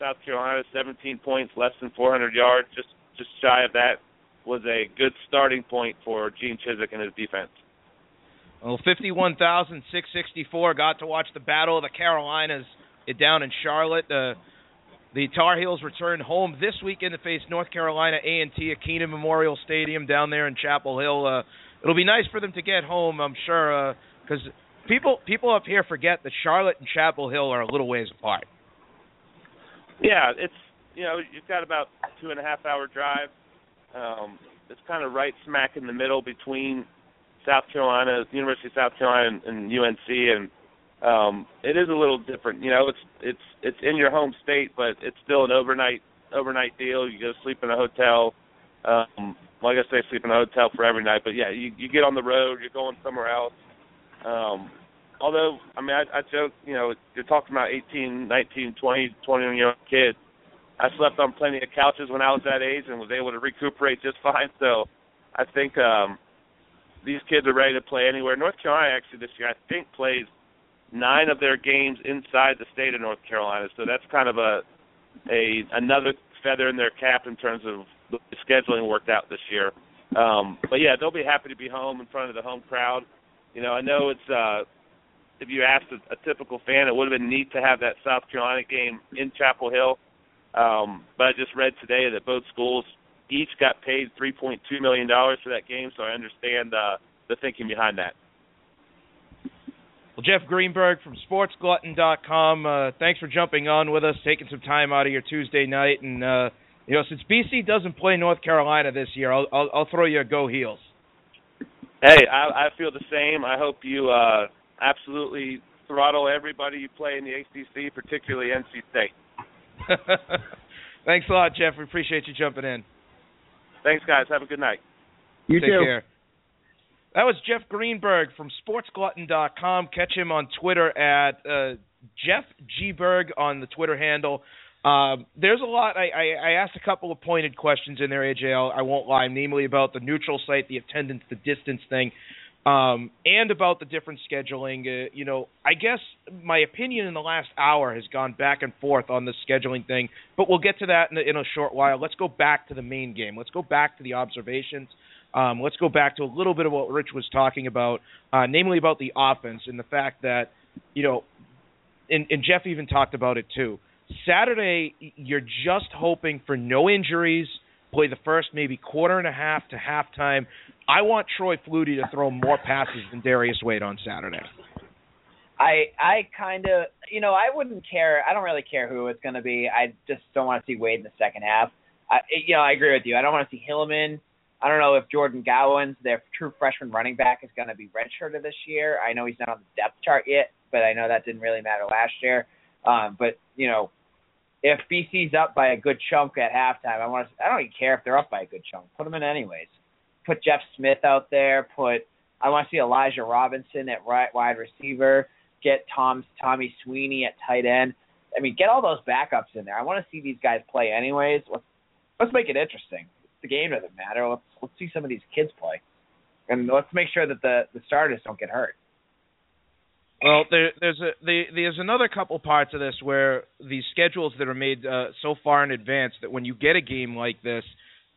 D: South Carolina, 17 points, less than 400 yards, just just shy of that, was a good starting point for Gene Chizik and his defense.
A: Well, 51,664 got to watch the Battle of the Carolinas down in Charlotte. Uh, the Tar Heels return home this weekend to face North Carolina A&T at Kenan Memorial Stadium down there in Chapel Hill. Uh, it'll be nice for them to get home, I'm sure, because uh, people people up here forget that Charlotte and Chapel Hill are a little ways apart.
D: Yeah, it's you know you've got about two and a half hour drive. Um, it's kind of right smack in the middle between South Carolina, University of South Carolina, and, and UNC, and um, it is a little different. You know, it's it's it's in your home state, but it's still an overnight overnight deal. You go sleep in a hotel. Um, like I say, sleep in a hotel for every night. But yeah, you you get on the road, you're going somewhere else. Um, although I mean I, I joke, you know, you're talking about 18, 19, 20, 20 year old kids. I slept on plenty of couches when I was that age and was able to recuperate just fine. So I think um these kids are ready to play anywhere. North Carolina actually this year I think plays nine of their games inside the state of North Carolina. So that's kind of a a another feather in their cap in terms of the scheduling worked out this year. Um, but yeah, they'll be happy to be home in front of the home crowd. You know, I know it's uh if you asked a, a typical fan, it would have been neat to have that South Carolina game in Chapel Hill. Um, but I just read today that both schools each got paid three point two million dollars for that game, so I understand uh the thinking behind that.
A: Well, Jeff Greenberg from SportsGlutton.com, uh, thanks for jumping on with us, taking some time out of your Tuesday night, and uh, you know, since BC doesn't play North Carolina this year, I'll I'll, I'll throw you a go heels.
D: Hey, I, I feel the same. I hope you uh, absolutely throttle everybody you play in the ACC, particularly NC State.
A: thanks a lot, Jeff. We appreciate you jumping in.
D: Thanks, guys. Have a good night.
C: You
A: Take
C: too.
A: care. That was Jeff Greenberg from SportsGlutton.com. Catch him on Twitter at uh, Jeff Berg on the Twitter handle. Um, there's a lot. I, I, I asked a couple of pointed questions in there, AJL. I won't lie, namely about the neutral site, the attendance, the distance thing, um, and about the different scheduling. Uh, you know, I guess my opinion in the last hour has gone back and forth on the scheduling thing, but we'll get to that in in a short while. Let's go back to the Maine game. Let's go back to the observations. Um, let's go back to a little bit of what Rich was talking about, uh, namely about the offense and the fact that, you know, and, and Jeff even talked about it too. Saturday, you're just hoping for no injuries, play the first maybe quarter and a half to halftime. I want Troy Flutie to throw more passes than Darius Wade on Saturday.
B: I I kind of you know I wouldn't care. I don't really care who it's going to be. I just don't want to see Wade in the second half. I you know I agree with you. I don't want to see Hilliman. I don't know if Jordan Gowans, their true freshman running back, is going to be redshirted this year. I know he's not on the depth chart yet, but I know that didn't really matter last year. Um, but you know, if BC's up by a good chunk at halftime, I want to. I don't even care if they're up by a good chunk. Put them in anyways. Put Jeff Smith out there. Put. I want to see Elijah Robinson at right wide receiver. Get Tom Tommy Sweeney at tight end. I mean, get all those backups in there. I want to see these guys play anyways. Let's let's make it interesting. The game doesn't matter. Let's let's see some of these kids play, and let's make sure that the the starters don't get hurt.
A: Well, there, there's a the, there's another couple parts of this where these schedules that are made uh, so far in advance that when you get a game like this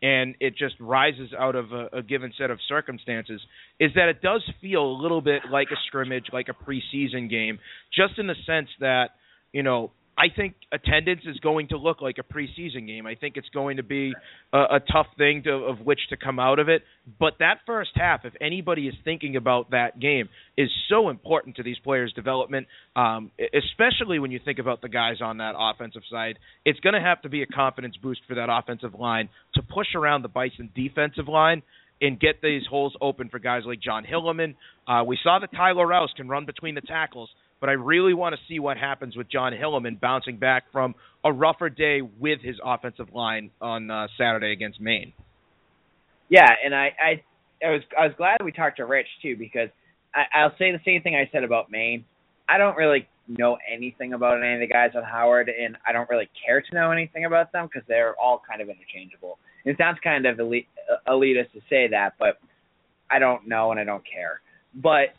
A: and it just rises out of a, a given set of circumstances, is that it does feel a little bit like a scrimmage, like a preseason game, just in the sense that you know I think attendance is going to look like a preseason game. I think it's going to be a, a tough thing to, of which to come out of it. But that first half, if anybody is thinking about that game, is so important to these players' development, um, especially when you think about the guys on that offensive side. It's going to have to be a confidence boost for that offensive line to push around the Bison defensive line and get these holes open for guys like Jon Hilliman. Uh, we saw that Tyler Rouse can run between the tackles but I really want to see what happens with Jon Hilliman bouncing back from a rougher day with his offensive line on uh, Saturday against Maine.
B: Yeah, and I, I I was I was glad we talked to Rich too because I, I'll say the same thing I said about Maine. I don't really know anything about any of the guys on Howard, and I don't really care to know anything about them because they're all kind of interchangeable. It sounds kind of elite, elitist to say that, but I don't know and I don't care. But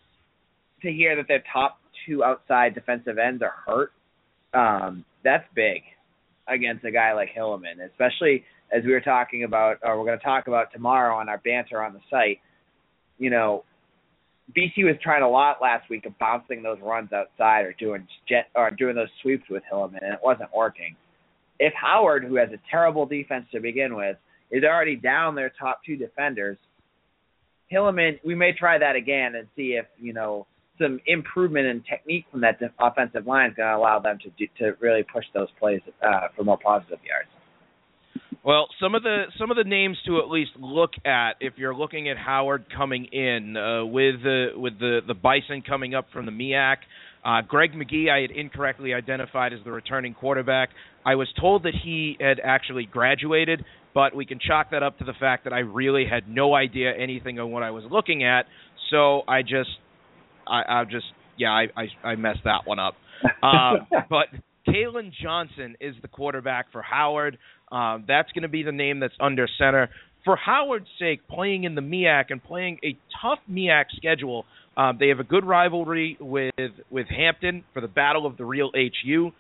B: to hear that their top two outside defensive ends are hurt, um, that's big against a guy like Hilliman, especially as we were talking about, or we're going to talk about tomorrow on our banter on the site. You know, BC was trying a lot last week of bouncing those runs outside or doing jet or doing those sweeps with Hilliman, and it wasn't working. If Howard, who has a terrible defense to begin with, is already down their top two defenders, Hilliman, we may try that again and see if you know some improvement in technique from that offensive line is going to allow them to do, to really push those plays uh, for more positive yards.
A: Well, some of the some of the names to at least look at if you're looking at Howard coming in uh, with the with the the Bison coming up from the MEAC. Uh, Greg McGee, I had incorrectly identified as the returning quarterback. I was told that he had actually graduated, but we can chalk that up to the fact that I really had no idea anything on what I was looking at. So I just I, I'll just yeah, I I, I messed that one up. Um, but Kalen Johnson is the quarterback for Howard. Um, that's going to be the name that's under center. For Howard's sake, playing in the MEAC and playing a tough MEAC schedule, um, they have a good rivalry with with Hampton for the Battle of the Real HU.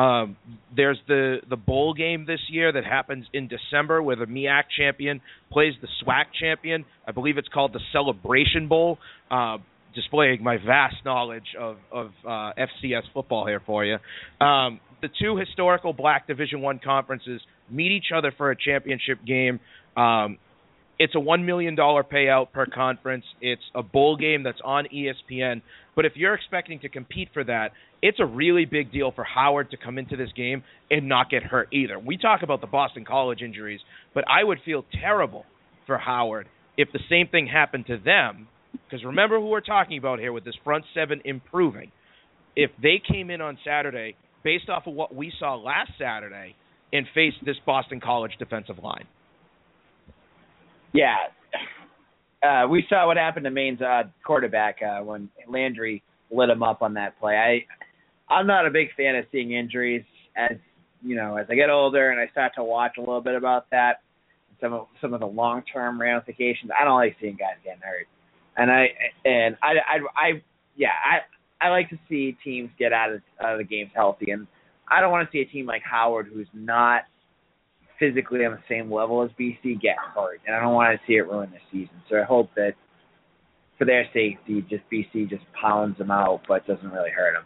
A: Um, there's the the bowl game this year that happens in December where the MEAC champion plays the SWAC champion. I believe it's called the Celebration Bowl. Uh, displaying my vast knowledge of of uh, FCS football here for you. Um, the two historical Black Division One conferences meet each other for a championship game. Um, it's a one million dollar payout per conference. It's a bowl game that's on ESPN. But if you're expecting to compete for that, it's a really big deal for Howard to come into this game and not get hurt either. We talk about the Boston College injuries, but I would feel terrible for Howard if the same thing happened to them because remember who we're talking about here with this front seven improving. If they came in on Saturday based off of what we saw last Saturday and faced this Boston College defensive line.
B: Yeah. Uh, we saw what happened to Maine's uh, quarterback uh, when Landry lit him up on that play. I I'm not a big fan of seeing injuries as you know as I get older and I start to watch a little bit about that some of some of the long term ramifications. I don't like seeing guys getting hurt and I and I I, I yeah I I like to see teams get out of out of the games healthy, and I don't want to see a team like Howard who's not physically on the same level as BC get hurt, and I don't want to see it ruin the season. So I hope that for their safety, just BC just pounds them out, but doesn't really hurt them.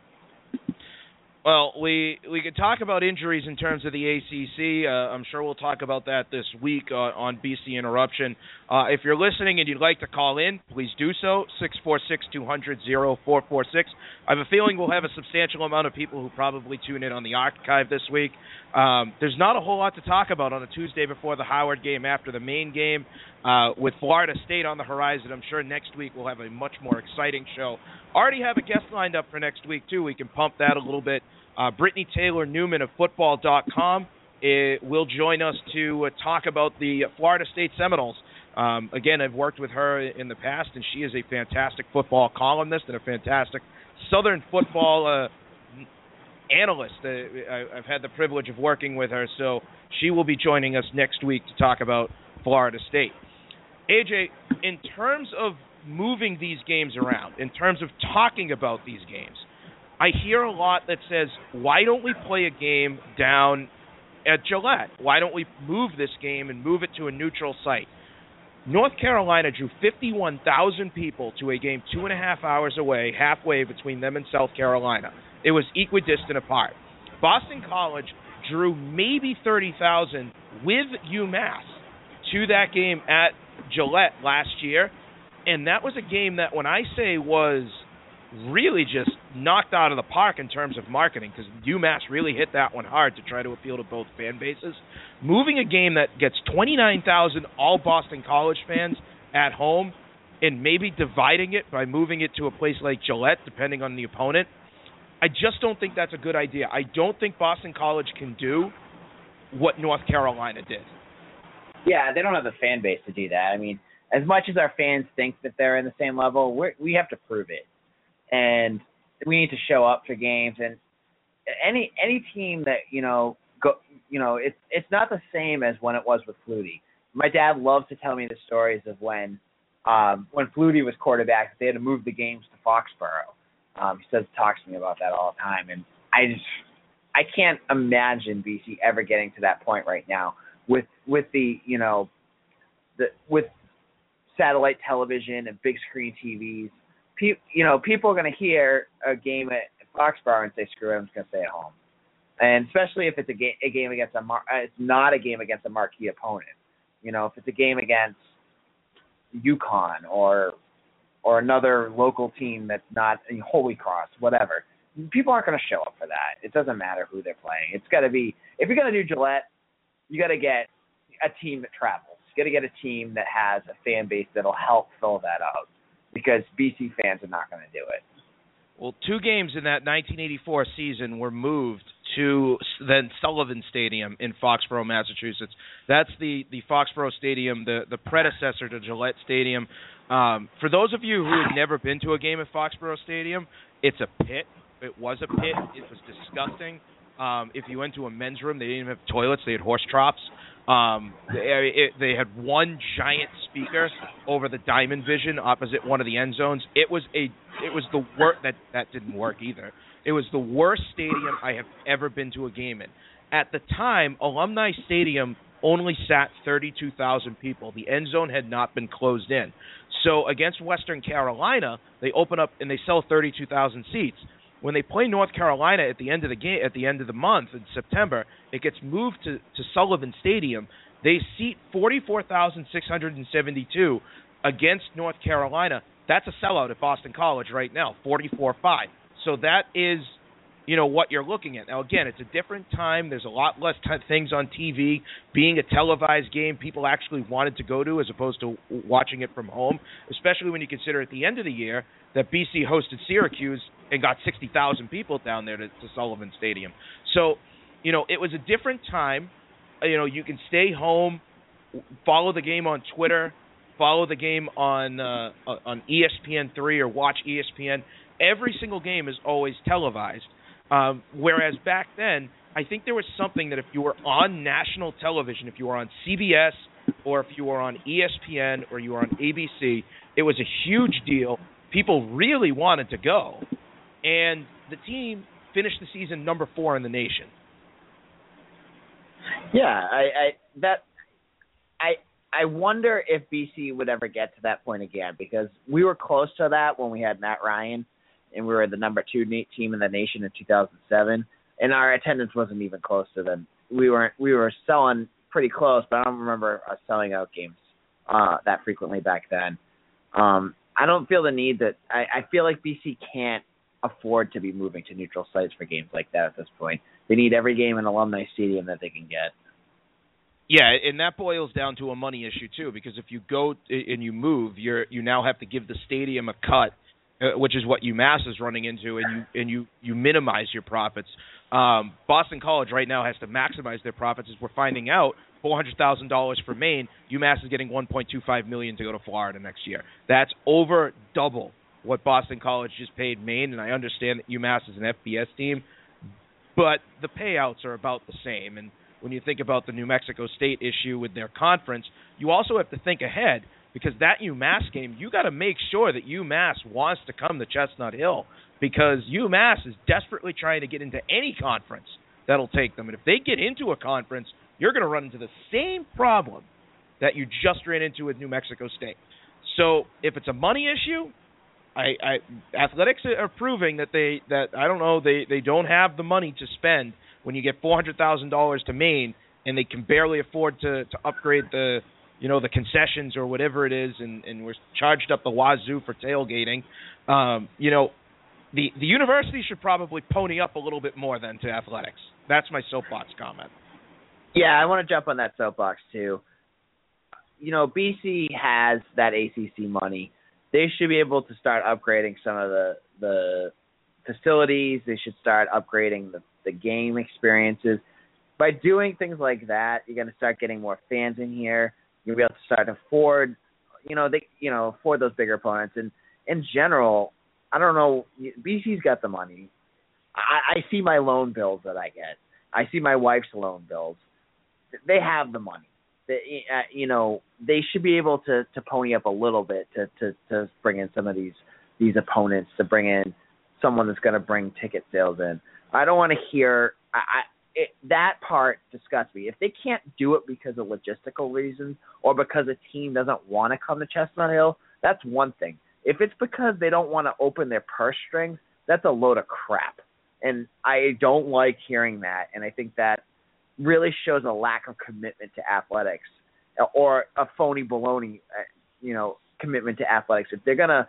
A: Well, we we could talk about injuries in terms of the ACC. Uh, I'm sure we'll talk about that this week uh, on BC Interruption. Uh, if you're listening and you'd like to call in, please do so. Six four six two hundred zero four four six. I have a feeling we'll have a substantial amount of people who probably tune in on the archive this week. Um, there's not a whole lot to talk about on a Tuesday before the Howard game after the Maine game. Uh, with Florida State on the horizon, I'm sure next week we'll have a much more exciting show. Already have a guest lined up for next week too. We can pump that a little bit. Uh, Brittany Taylor Newman of Football.com it eh, will join us to uh, talk about the Florida State Seminoles. Um, again, I've worked with her in the past, and she is a fantastic football columnist and a fantastic Southern football uh, analyst. Uh, I, I've had the privilege of working with her, so she will be joining us next week to talk about Florida State. AJ, in terms of moving these games around, in terms of talking about these games, I hear a lot that says, why don't we play a game down at Gillette? Why don't we move this game and move it to a neutral site? North Carolina drew 51,000 people to a game two and a half hours away, halfway between them and South Carolina. It was equidistant apart. Boston College drew maybe 30,000 with UMass to that game at Gillette last year. And that was a game that, when I say was really just knocked out of the park in terms of marketing because UMass really hit that one hard to try to appeal to both fan bases. Moving a game that gets 29,000 all Boston College fans at home and maybe dividing it by moving it to a place like Gillette, depending on the opponent, I just don't think that's a good idea. I don't think Boston College can do what North Carolina did.
B: Yeah, they don't have the fan base to do that. I mean, as much as our fans think that they're in the same level, we we have to prove it and we need to show up for games. And any any team that you know go, you know, it's it's not the same as when it was with Flutie. My dad loves to tell me the stories of when um, when Flutie was quarterback, they had to move the games to Foxborough. Um, he says talks to me about that all the time, and I just I can't imagine BC ever getting to that point right now with with the you know the with satellite television and big screen TVs pe- you know, people are going to hear a game at Foxborough and say, "Screw it, I'm just going to stay at home." And especially if it's a game, a game against a, mar- uh, it's not a game against a marquee opponent. You know, if it's a game against UConn or or another local team that's not Holy Cross, whatever, people aren't going to show up for that. It doesn't matter who they're playing. It's got to be if you're going to do Gillette, you got to get a team that travels. You got to get a team that has a fan base that'll help fill that out because BC fans are not going to do it.
A: Well, two games in that 1984 season were moved to then Sullivan Stadium in Foxborough, Massachusetts. That's the the Foxborough Stadium, the the predecessor to Gillette Stadium. Um, for those of you who have never been to a game at Foxborough Stadium, it's a pit. It was a pit. It was disgusting. Um, if you went to a men's room, they didn't even have toilets. They had horse trough. Um, they, it, they had one giant speaker over the Diamond Vision opposite one of the end zones. It was a it was the worst that that didn't work either. It was the worst stadium I have ever been to a game in. At the time, Alumni Stadium only sat 32,000 people. The end zone had not been closed in. So against Western Carolina, they open up and they sell 32,000 seats. When they play North Carolina at the end of the game at the end of the month in September, it gets moved to to Sullivan Stadium. They seat 44,672 against North Carolina. That's a sellout at Boston College right now, 44-5. So that is you know what you're looking at. Now again, it's a different time. There's a lot less t- things on TV. Being a televised game, people actually wanted to go to as opposed to watching it from home. Especially when you consider at the end of the year that BC hosted Syracuse and got 60,000 people down there to, to Sullivan Stadium. So, you know, it was a different time. You know, you can stay home, follow the game on Twitter, follow the game on uh, on ESPN three or watch ESPN. Every single game is always televised. Um, whereas back then, I think there was something that if you were on national television, if you were on CBS or if you were on ESPN or you were on ABC, it was a huge deal. People really wanted to go, and the team finished the season number four in the nation.
B: Yeah, I, I that I I wonder if BC would ever get to that point again because we were close to that when we had Matt Ryan and we were the number two team in the nation in 2007, and our attendance wasn't even close to them. We weren't. We were selling pretty close, but I don't remember us selling out games uh, that frequently back then. Um, I don't feel the need that I, I feel like BC can't afford to be moving to neutral sites for games like that at this point. They need every game in Alumni Stadium that they can get.
A: Yeah, and that boils down to a money issue too, because if you go and you move, you're you now have to give the stadium a cut uh, which is what UMass is running into, and you and you you minimize your profits. Um, Boston College right now has to maximize their profits, as we're finding out. Four hundred thousand dollars for Maine. UMass is getting one point two five million to go to Florida next year. That's over double what Boston College just paid Maine, and I understand that UMass is an FBS team, but the payouts are about the same. And when you think about the New Mexico State issue with their conference, you also have to think ahead because that UMass game, you got to make sure that UMass wants to come to Chestnut Hill because UMass is desperately trying to get into any conference that'll take them. And if they get into a conference, you're going to run into the same problem that you just ran into with New Mexico State. So if it's a money issue, I, I athletics are proving that they that I don't know they they don't have the money to spend when you get four hundred thousand dollars to Maine and they can barely afford to to upgrade the you know the concessions or whatever it is, and and we're charged up the wazoo for tailgating. Um, you know, the the university should probably pony up a little bit more than to athletics. That's my soapbox comment.
B: Yeah, I want to jump on that soapbox too. You know, BC has that ACC money. They should be able to start upgrading some of the the facilities. They should start upgrading the the game experiences. By doing things like that, you're going to start getting more fans in here you'll be able to start to afford, you know, they, you know, afford those bigger opponents. And in general, I don't know, BC's got the money. I, I see my loan bills that I get. I see my wife's loan bills. They have the money. They, uh, you know, they should be able to to pony up a little bit to to to bring in some of these these opponents to bring in someone that's going to bring ticket sales in. I don't want to hear. I, it, that part disgusts me. If they can't do it because of logistical reasons or because a team doesn't want to come to Chestnut Hill, that's one thing. If it's because they don't want to open their purse strings, that's a load of crap. And I don't like hearing that. And I think that really shows a lack of commitment to athletics or a phony baloney, uh, you know, commitment to athletics. If they're gonna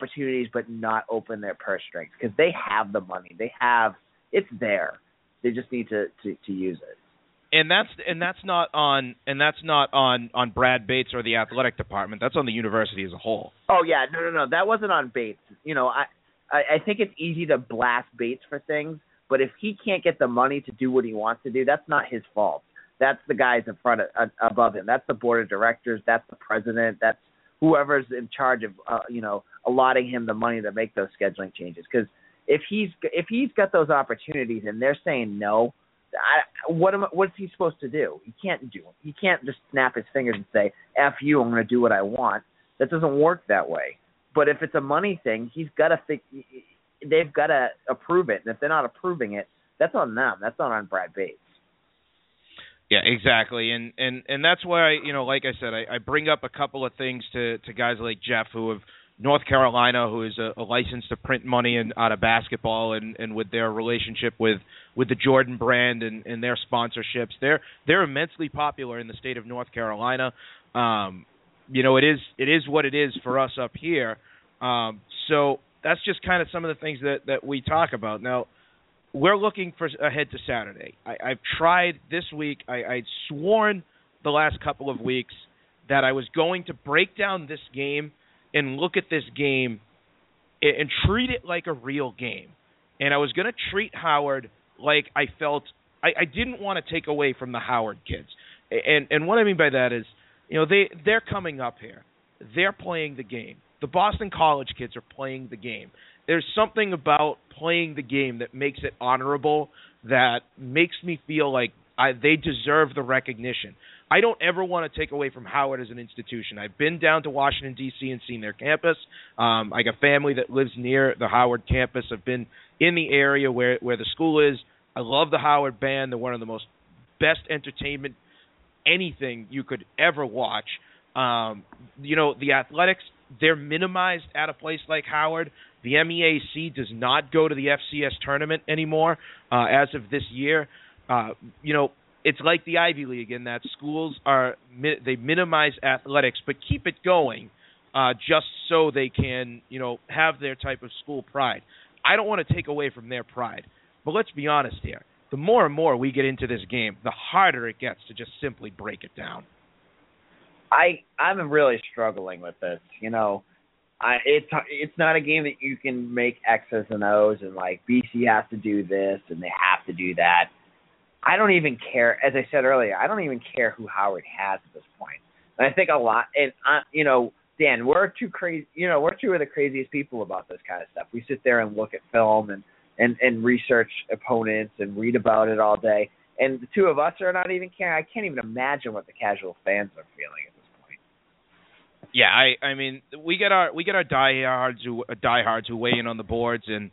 B: opportunities but not open their purse strings because they have the money, they have it's there they just need to, to, to use it.
A: And that's and that's not on and that's not on on Brad Bates or the athletic department. That's on the university as a whole.
B: Oh yeah, no no no, that wasn't on Bates. You know, I I, I think it's easy to blast Bates for things, but if he can't get the money to do what he wants to do, that's not his fault. That's the guys in front of uh, above him. That's the board of directors. That's the president. That's whoever's in charge of uh, you know allotting him the money to make those scheduling changes because if he's if he's got those opportunities and they're saying no I, what am what's he supposed to do he can't do he can't just snap his fingers and say f you i'm going to do what i want that doesn't work that way but if it's a money thing he's got to think they've got to approve it and if they're not approving it that's on them that's not on brad bates
A: yeah, exactly, and and and that's why you know, like I said, I, I bring up a couple of things to to guys like Jeff who have North Carolina, who is a, a license to print money and out of basketball, and and with their relationship with with the Jordan brand and and their sponsorships, they're they're immensely popular in the state of North Carolina. Um, you know, it is it is what it is for us up here. Um, so that's just kind of some of the things that that we talk about now we're looking for ahead to Saturday. I, I've tried this week. I, I'd sworn the last couple of weeks that I was going to break down this game and look at this game and, and treat it like a real game. And I was going to treat Howard like I felt I, I didn't want to take away from the Howard kids. And and what I mean by that is, you know, they they're coming up here. They're playing the game. The Boston College kids are playing the game there's something about playing the game that makes it honorable that makes me feel like I, they deserve the recognition. I don't ever want to take away from Howard as an institution. I've been down to Washington D.C. and seen their campus. Um, I got family that lives near the Howard campus. I've been in the area where where the school is. I love the Howard band. They're one of the most best entertainment anything you could ever watch. Um, you know, the athletics they're minimized at a place like Howard. The MEAC does not go to the FCS tournament anymore uh, as of this year. Uh, you know, it's like the Ivy League in that schools are they minimize athletics but keep it going uh, just so they can you know have their type of school pride. I don't want to take away from their pride, but let's be honest here. The more and more we get into this game, the harder it gets to just simply break it down.
B: I I'm really struggling with this. You know, I it's it's not a game that you can make X's and O's and like BC has to do this and they have to do that. I don't even care. As I said earlier, I don't even care who Howard has at this point. And I think a lot. And I, you know, Dan, we're too crazy. You know, we're two of the craziest people about this kind of stuff. We sit there and look at film and and and research opponents and read about it all day. And the two of us are not even caring. I can't even imagine what the casual fans are feeling
A: yeah, I I mean we get our we get our diehards who diehards who weigh in on the boards and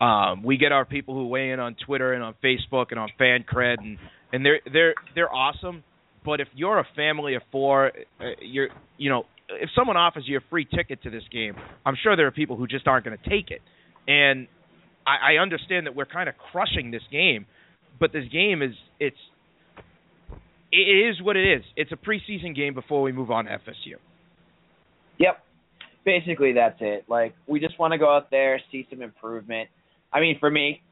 A: um we get our people who weigh in on Twitter and on Facebook and on FanCred and and they're they're they're awesome. But if you're a family of four, uh, you're you know if someone offers you a free ticket to this game, I'm sure there are people who just aren't going to take it. And I, I understand that we're kind of crushing this game, but this game is it's it is what it is. It's a preseason game before we move on to FSU.
B: Yep. Basically, that's it. Like, we just want to go out there, see some improvement. I mean, for me,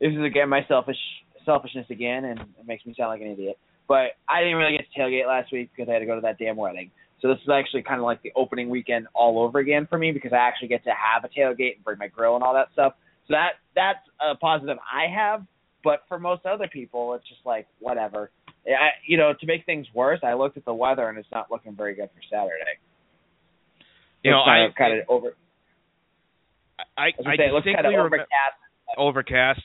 B: this is again my selfish selfishness again, and it makes me sound like an idiot. But I didn't really get to tailgate last week because I had to go to that damn wedding. So this is actually kind of like the opening weekend all over again for me because I actually get to have a tailgate and bring my grill and all that stuff. So that that's a positive I have. But for most other people, it's just like whatever. I, you know, to make things worse, I looked at the weather and it's not looking very good for Saturday.
A: You know, I
B: kind of over.
A: I, I, I
B: say, distinctly kind of
A: remember overcast.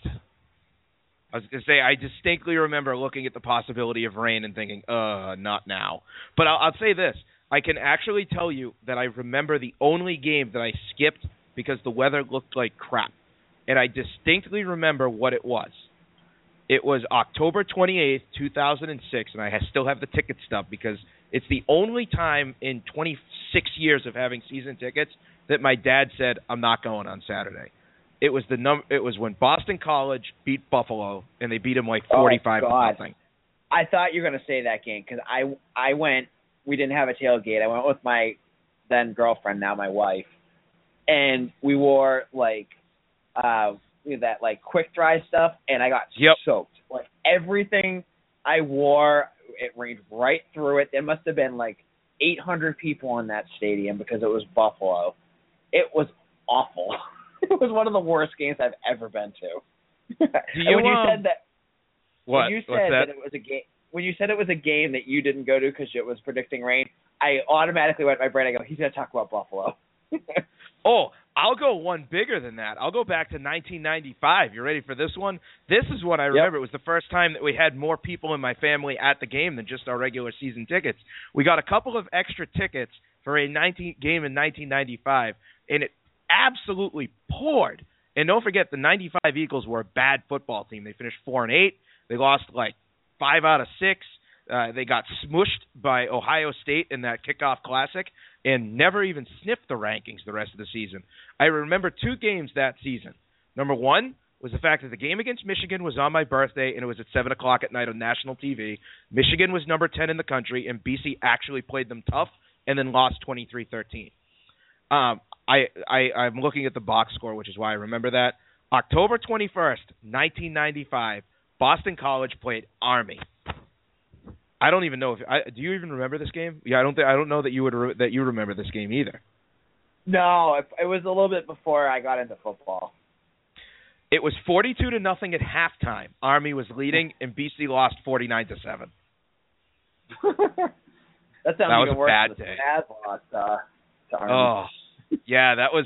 A: I was gonna say I distinctly remember looking at the possibility of rain and thinking, "Uh, not now." But I'll, I'll say this: I can actually tell you that I remember the only game that I skipped because the weather looked like crap, and I distinctly remember what it was. It was October 28th, 2006, and I still have the ticket stub because it's the only time in 26 years of having season tickets that my dad said I'm not going on Saturday. It was the num. It was when Boston College beat Buffalo and they beat them like 45
B: oh,
A: to nothing.
B: I thought you were going to say that game because I I went. We didn't have a tailgate. I went with my then girlfriend, now my wife, and we wore like uh that like quick dry stuff, and I got
A: yep.
B: soaked. Like everything I wore, it rained right through it. There must have been like 800 people in that stadium because it was Buffalo. It was awful. it was one of the worst games I've ever been to.
A: You,
B: when you
A: um,
B: said that,
A: what?
B: when you said
A: that?
B: that it was a game, when you said it was a game that you didn't go to because it was predicting rain, I automatically went in my brain. I go, he's gonna talk about Buffalo.
A: oh, I'll go one bigger than that. I'll go back to 1995. You ready for this one? This is what I remember. Yep. It was the first time that we had more people in my family at the game than just our regular season tickets. We got a couple of extra tickets for a 19 game in 1995, and it absolutely poured. And don't forget, the '95 Eagles were a bad football team. They finished four and eight. They lost like five out of six. Uh, they got smushed by Ohio State in that kickoff classic and never even sniffed the rankings the rest of the season. I remember two games that season. Number one was the fact that the game against Michigan was on my birthday and it was at seven o'clock at night on national TV. Michigan was number ten in the country and BC actually played them tough and then lost twenty three thirteen. Um, I, I I'm looking at the box score, which is why I remember that. October twenty first, nineteen ninety five. Boston College played Army. I don't even know if I do you even remember this game? Yeah, I don't think I don't know that you would re- that you remember this game either.
B: No, it, it was a little bit before I got into football.
A: It was 42 to nothing at halftime. Army was leading and BC lost 49 to 7.
B: that sounds
A: that
B: even
A: worse
B: bad day. Bad loss uh, to Army.
A: Oh. yeah, that was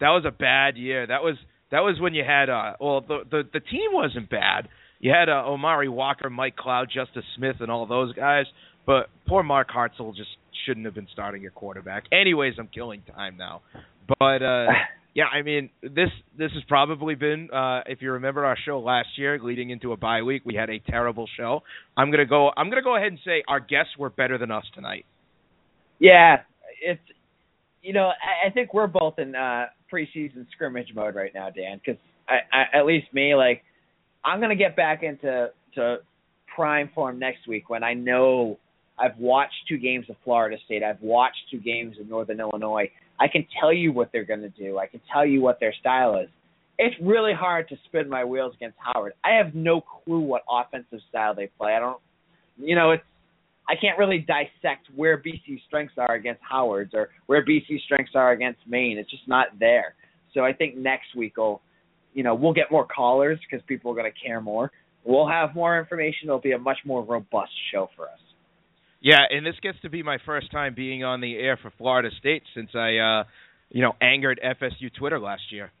A: that was a bad year. That was that was when you had uh well the the the team wasn't bad you had uh, Omari Walker, Mike Cloud, Justice Smith, and all those guys. But poor Mark Hartsell just shouldn't have been starting at quarterback. Anyways, I'm killing time now. But uh yeah, I mean this this has probably been uh if you remember our show last year leading into a bye week, we had a terrible show. I'm gonna go I'm gonna go ahead and say our guests were better than us tonight.
B: Yeah, it's you know I, I think we're both in uh preseason scrimmage mode right now, Dan, because I, I at least me like I'm gonna get back into to prime form next week when I know I've watched two games of Florida State. I've watched two games of Northern Illinois. I can tell you what they're going to do. I can tell you what their style is. It's really hard to spin my wheels against Howard. I have no clue what offensive style they play. I don't, you know, it's I can't really dissect where BC's strengths are against Howard's or where BC's strengths are against Maine. It's just not there. So I think next week will you know, we'll get more callers because people are going to care more. We'll have more information. It'll be a much more robust show for us.
A: Yeah, and this gets to be my first time being on the air for Florida State since I, uh, you know, angered FSU Twitter last year.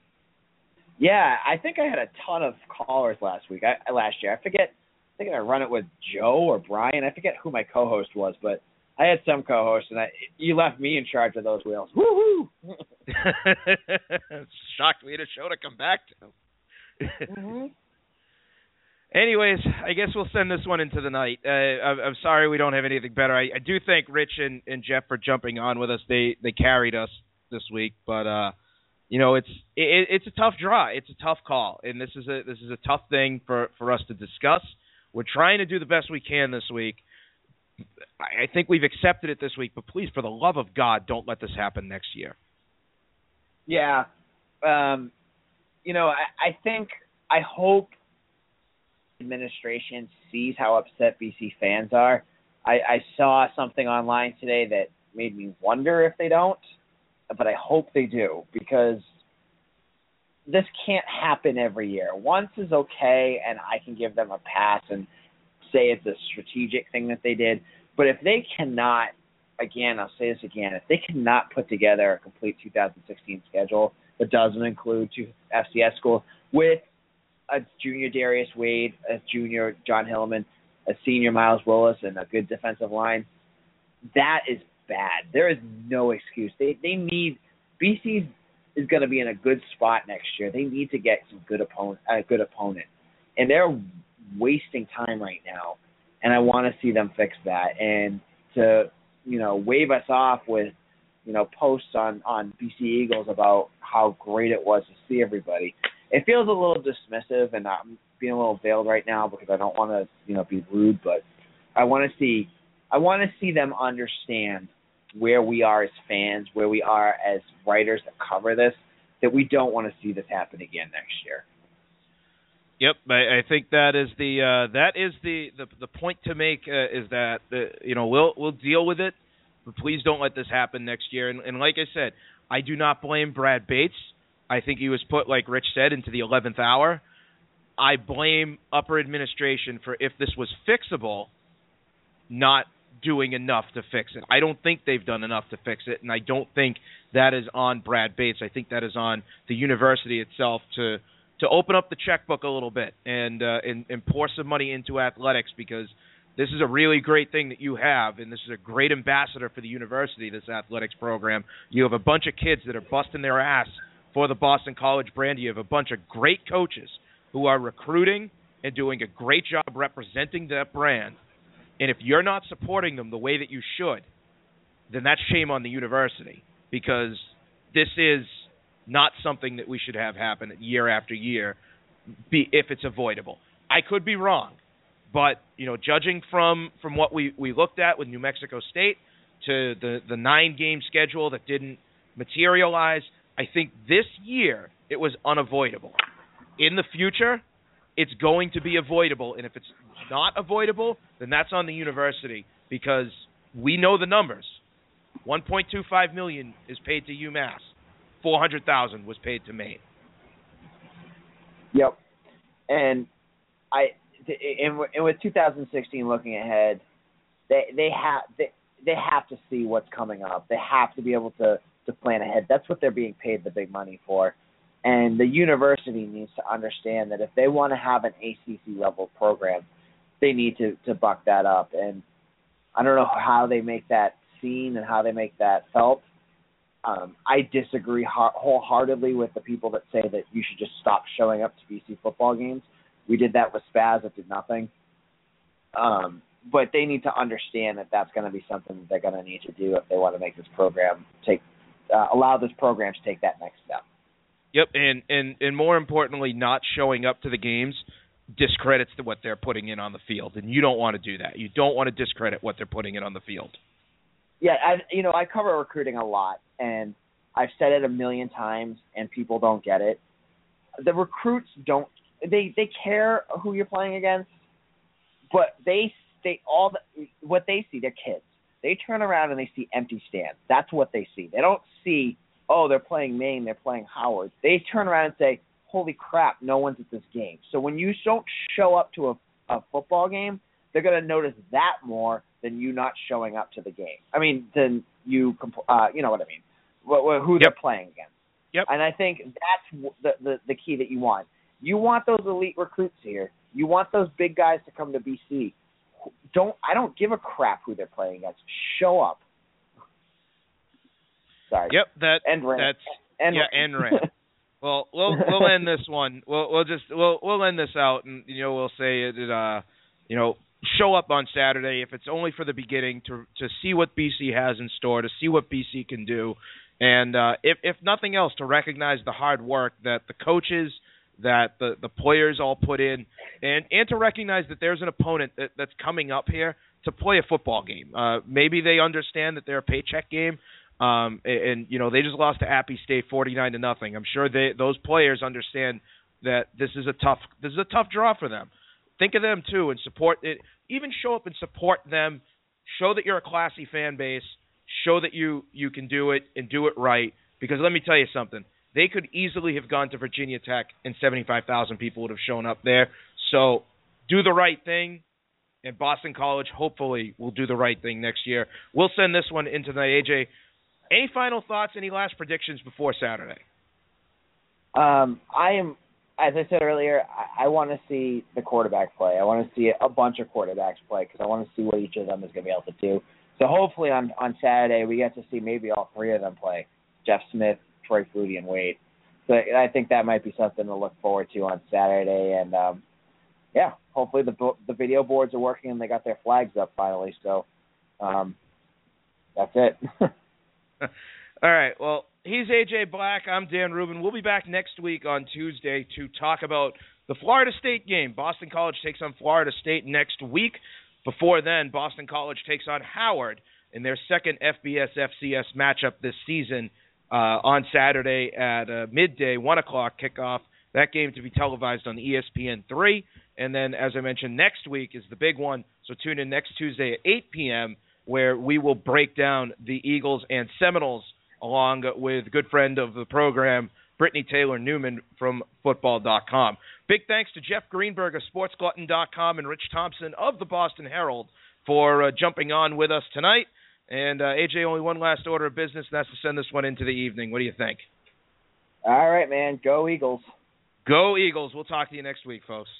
B: Yeah, I think I had a ton of callers last week. I, last year, I forget. I think I run it with Joe or Brian. I forget who my co-host was, but I had some co-hosts, and I you left me in charge of those wheels. Woohoo!
A: Shocked we had a show to come back to.
B: mm-hmm.
A: Anyways, I guess we'll send this one into the night. Uh, I'm, I'm sorry we don't have anything better. I, I do thank Rich and, and Jeff for jumping on with us. They they carried us this week, but uh, you know it's it, it's a tough draw. It's a tough call, and this is a this is a tough thing for for us to discuss. We're trying to do the best we can this week. I think we've accepted it this week, but please, for the love of God, don't let this happen next year.
B: Yeah, um, you know, I, I think, I hope administration sees how upset BC fans are. I, I saw something online today that made me wonder if they don't, but I hope they do because this can't happen every year. Once is okay, and I can give them a pass and say it's a strategic thing that they did. But if they cannot, again, I'll say this again, if they cannot put together a complete 2016 schedule that doesn't include two FCS schools with a junior Darius Wade, a junior Jon Hilliman, a senior Myles Willis, and a good defensive line, that is bad. There is no excuse. They they need BC is going to be in a good spot next year. They need to get some good opponent, a good opponent, and they're wasting time right now, and I want to see them fix that. And to you know wave us off with you know posts on on BC Eagles about how great it was to see everybody. It feels a little dismissive, and I'm being a little veiled right now because I don't want to you know be rude, but I want to see I want to see them understand where we are as fans, where we are as writers that cover this, that we don't want to see this happen again next year.
A: Yep, I, I think that is the uh, that is the, the the point to make uh, is that uh, you know we'll we'll deal with it, but please don't let this happen next year. And, and like I said, I do not blame Brad Bates. I think he was put, like Rich said, into the eleventh hour. I blame upper administration for if this was fixable, not doing enough to fix it. I don't think they've done enough to fix it, and I don't think that is on Brad Bates. I think that is on the university itself to to open up the checkbook a little bit and uh, and, and pour some money into athletics because this is a really great thing that you have, and this is a great ambassador for the university. This athletics program. You have a bunch of kids that are busting their ass for the Boston College brand. You have a bunch of great coaches who are recruiting and doing a great job representing that brand. And if you're not supporting them the way that you should, then that's shame on the university because this is not something that we should have happen year after year be if it's avoidable. I could be wrong, but you know, judging from from what we we looked at with New Mexico State to the the nine game schedule that didn't materialize, I think this year it was unavoidable. In the future, it's going to be avoidable, and if it's not avoidable, then that's on the university because we know the numbers. 1.25 million is paid to UMass. 400,000 was paid to Maine.
B: Yep. And I and, and with 2016 looking ahead, they they have they, they have to see what's coming up. They have to be able to to plan ahead. That's what they're being paid the big money for. And the university needs to understand that if they want to have an ACC level program, they need to to buck that up. And I don't know how they make that seen and how they make that felt. Um, I disagree wholeheartedly with the people that say that you should just stop showing up to BC football games. We did that with Spaz. It did nothing. Um, but they need to understand that that's going to be something that they're going to need to do if they want to make this program take uh, allow this program to take that next step.
A: Yep, and and and more importantly, not showing up to the games discredits what they're putting in on the field, and you don't want to do that. You don't want to discredit what they're putting in on the field.
B: Yeah, I you know I cover recruiting a lot, and I've said it a million times, and people don't get it. The recruits don't they they care who you're playing against, but they they all the, what they see they're kids. They turn around and they see empty stands. That's what they see. They don't see oh they're playing Maine, they're playing Howard. They turn around and say holy crap, no one's at this game. So when you don't show up to a, a football game, they're going to notice that more than you not showing up to the game. I mean, than you, compl- uh, you know what I mean, who they're playing against.
A: Yep.
B: And I think that's the, the the key that you want. You want those elite recruits here. You want those big guys to come to BC. Don't I don't give a crap who they're playing against. Show up. Sorry.
A: Yep. That
B: and
A: that's and yeah and rant. well, we'll we'll end this one. We'll we'll just we'll we'll end this out, and you know we'll say it. Uh, you know, show up on Saturday if it's only for the beginning to to see what BC has in store, to see what BC can do, and uh, if if nothing else, to recognize the hard work that the coaches that the the players all put in, and and to recognize that there's an opponent that, that's coming up here to play a football game. Uh, maybe they understand that they're a paycheck game, um, and, and you know they just lost to Appy State 49 to nothing. I'm sure they those players understand that this is a tough this is a tough draw for them. Think of them too and support it. Even show up and support them. Show that you're a classy fan base. Show that you you can do it and do it right. Because let me tell you something they could easily have gone to Virginia Tech and 75,000 people would have shown up there. So do the right thing, and Boston College hopefully will do the right thing next year. We'll send this one into the AJ. Any final thoughts? Any last predictions before Saturday?
B: Um, I am, as I said earlier, I, I want to see the quarterback play. I want to see a bunch of quarterbacks play because I want to see what each of them is going to be able to do. So hopefully on on Saturday we get to see maybe all three of them play. Jeff Smith, Troy Flutie and Wade. So I think that might be something to look forward to on Saturday. And um, yeah, hopefully the the video boards are working and they got their flags up finally. So um, that's it.
A: All right. Well, he's AJ Black. I'm Dan Rubin. We'll be back next week on Tuesday to talk about the Florida State game. Boston College takes on Florida State next week. Before then, Boston College takes on Howard in their second FBS FCS matchup this season uh, on Saturday at uh, midday, one o'clock kickoff. That game to be televised on ESPN three, and then as I mentioned, next week is the big one. So tune in next Tuesday at 8 p.m. where we will break down the Eagles and Seminoles along with good friend of the program, Brittany Taylor Newman from Football.com. Big thanks to Jeff Greenberg of SportsGlutton.com and Rich Thompson of the Boston Herald for uh, jumping on with us tonight. And uh, AJ, only one last order of business, and that's to send this one into the evening. What do you think?
B: All right, man. Go Eagles.
A: Go Eagles. We'll talk to you next week, folks.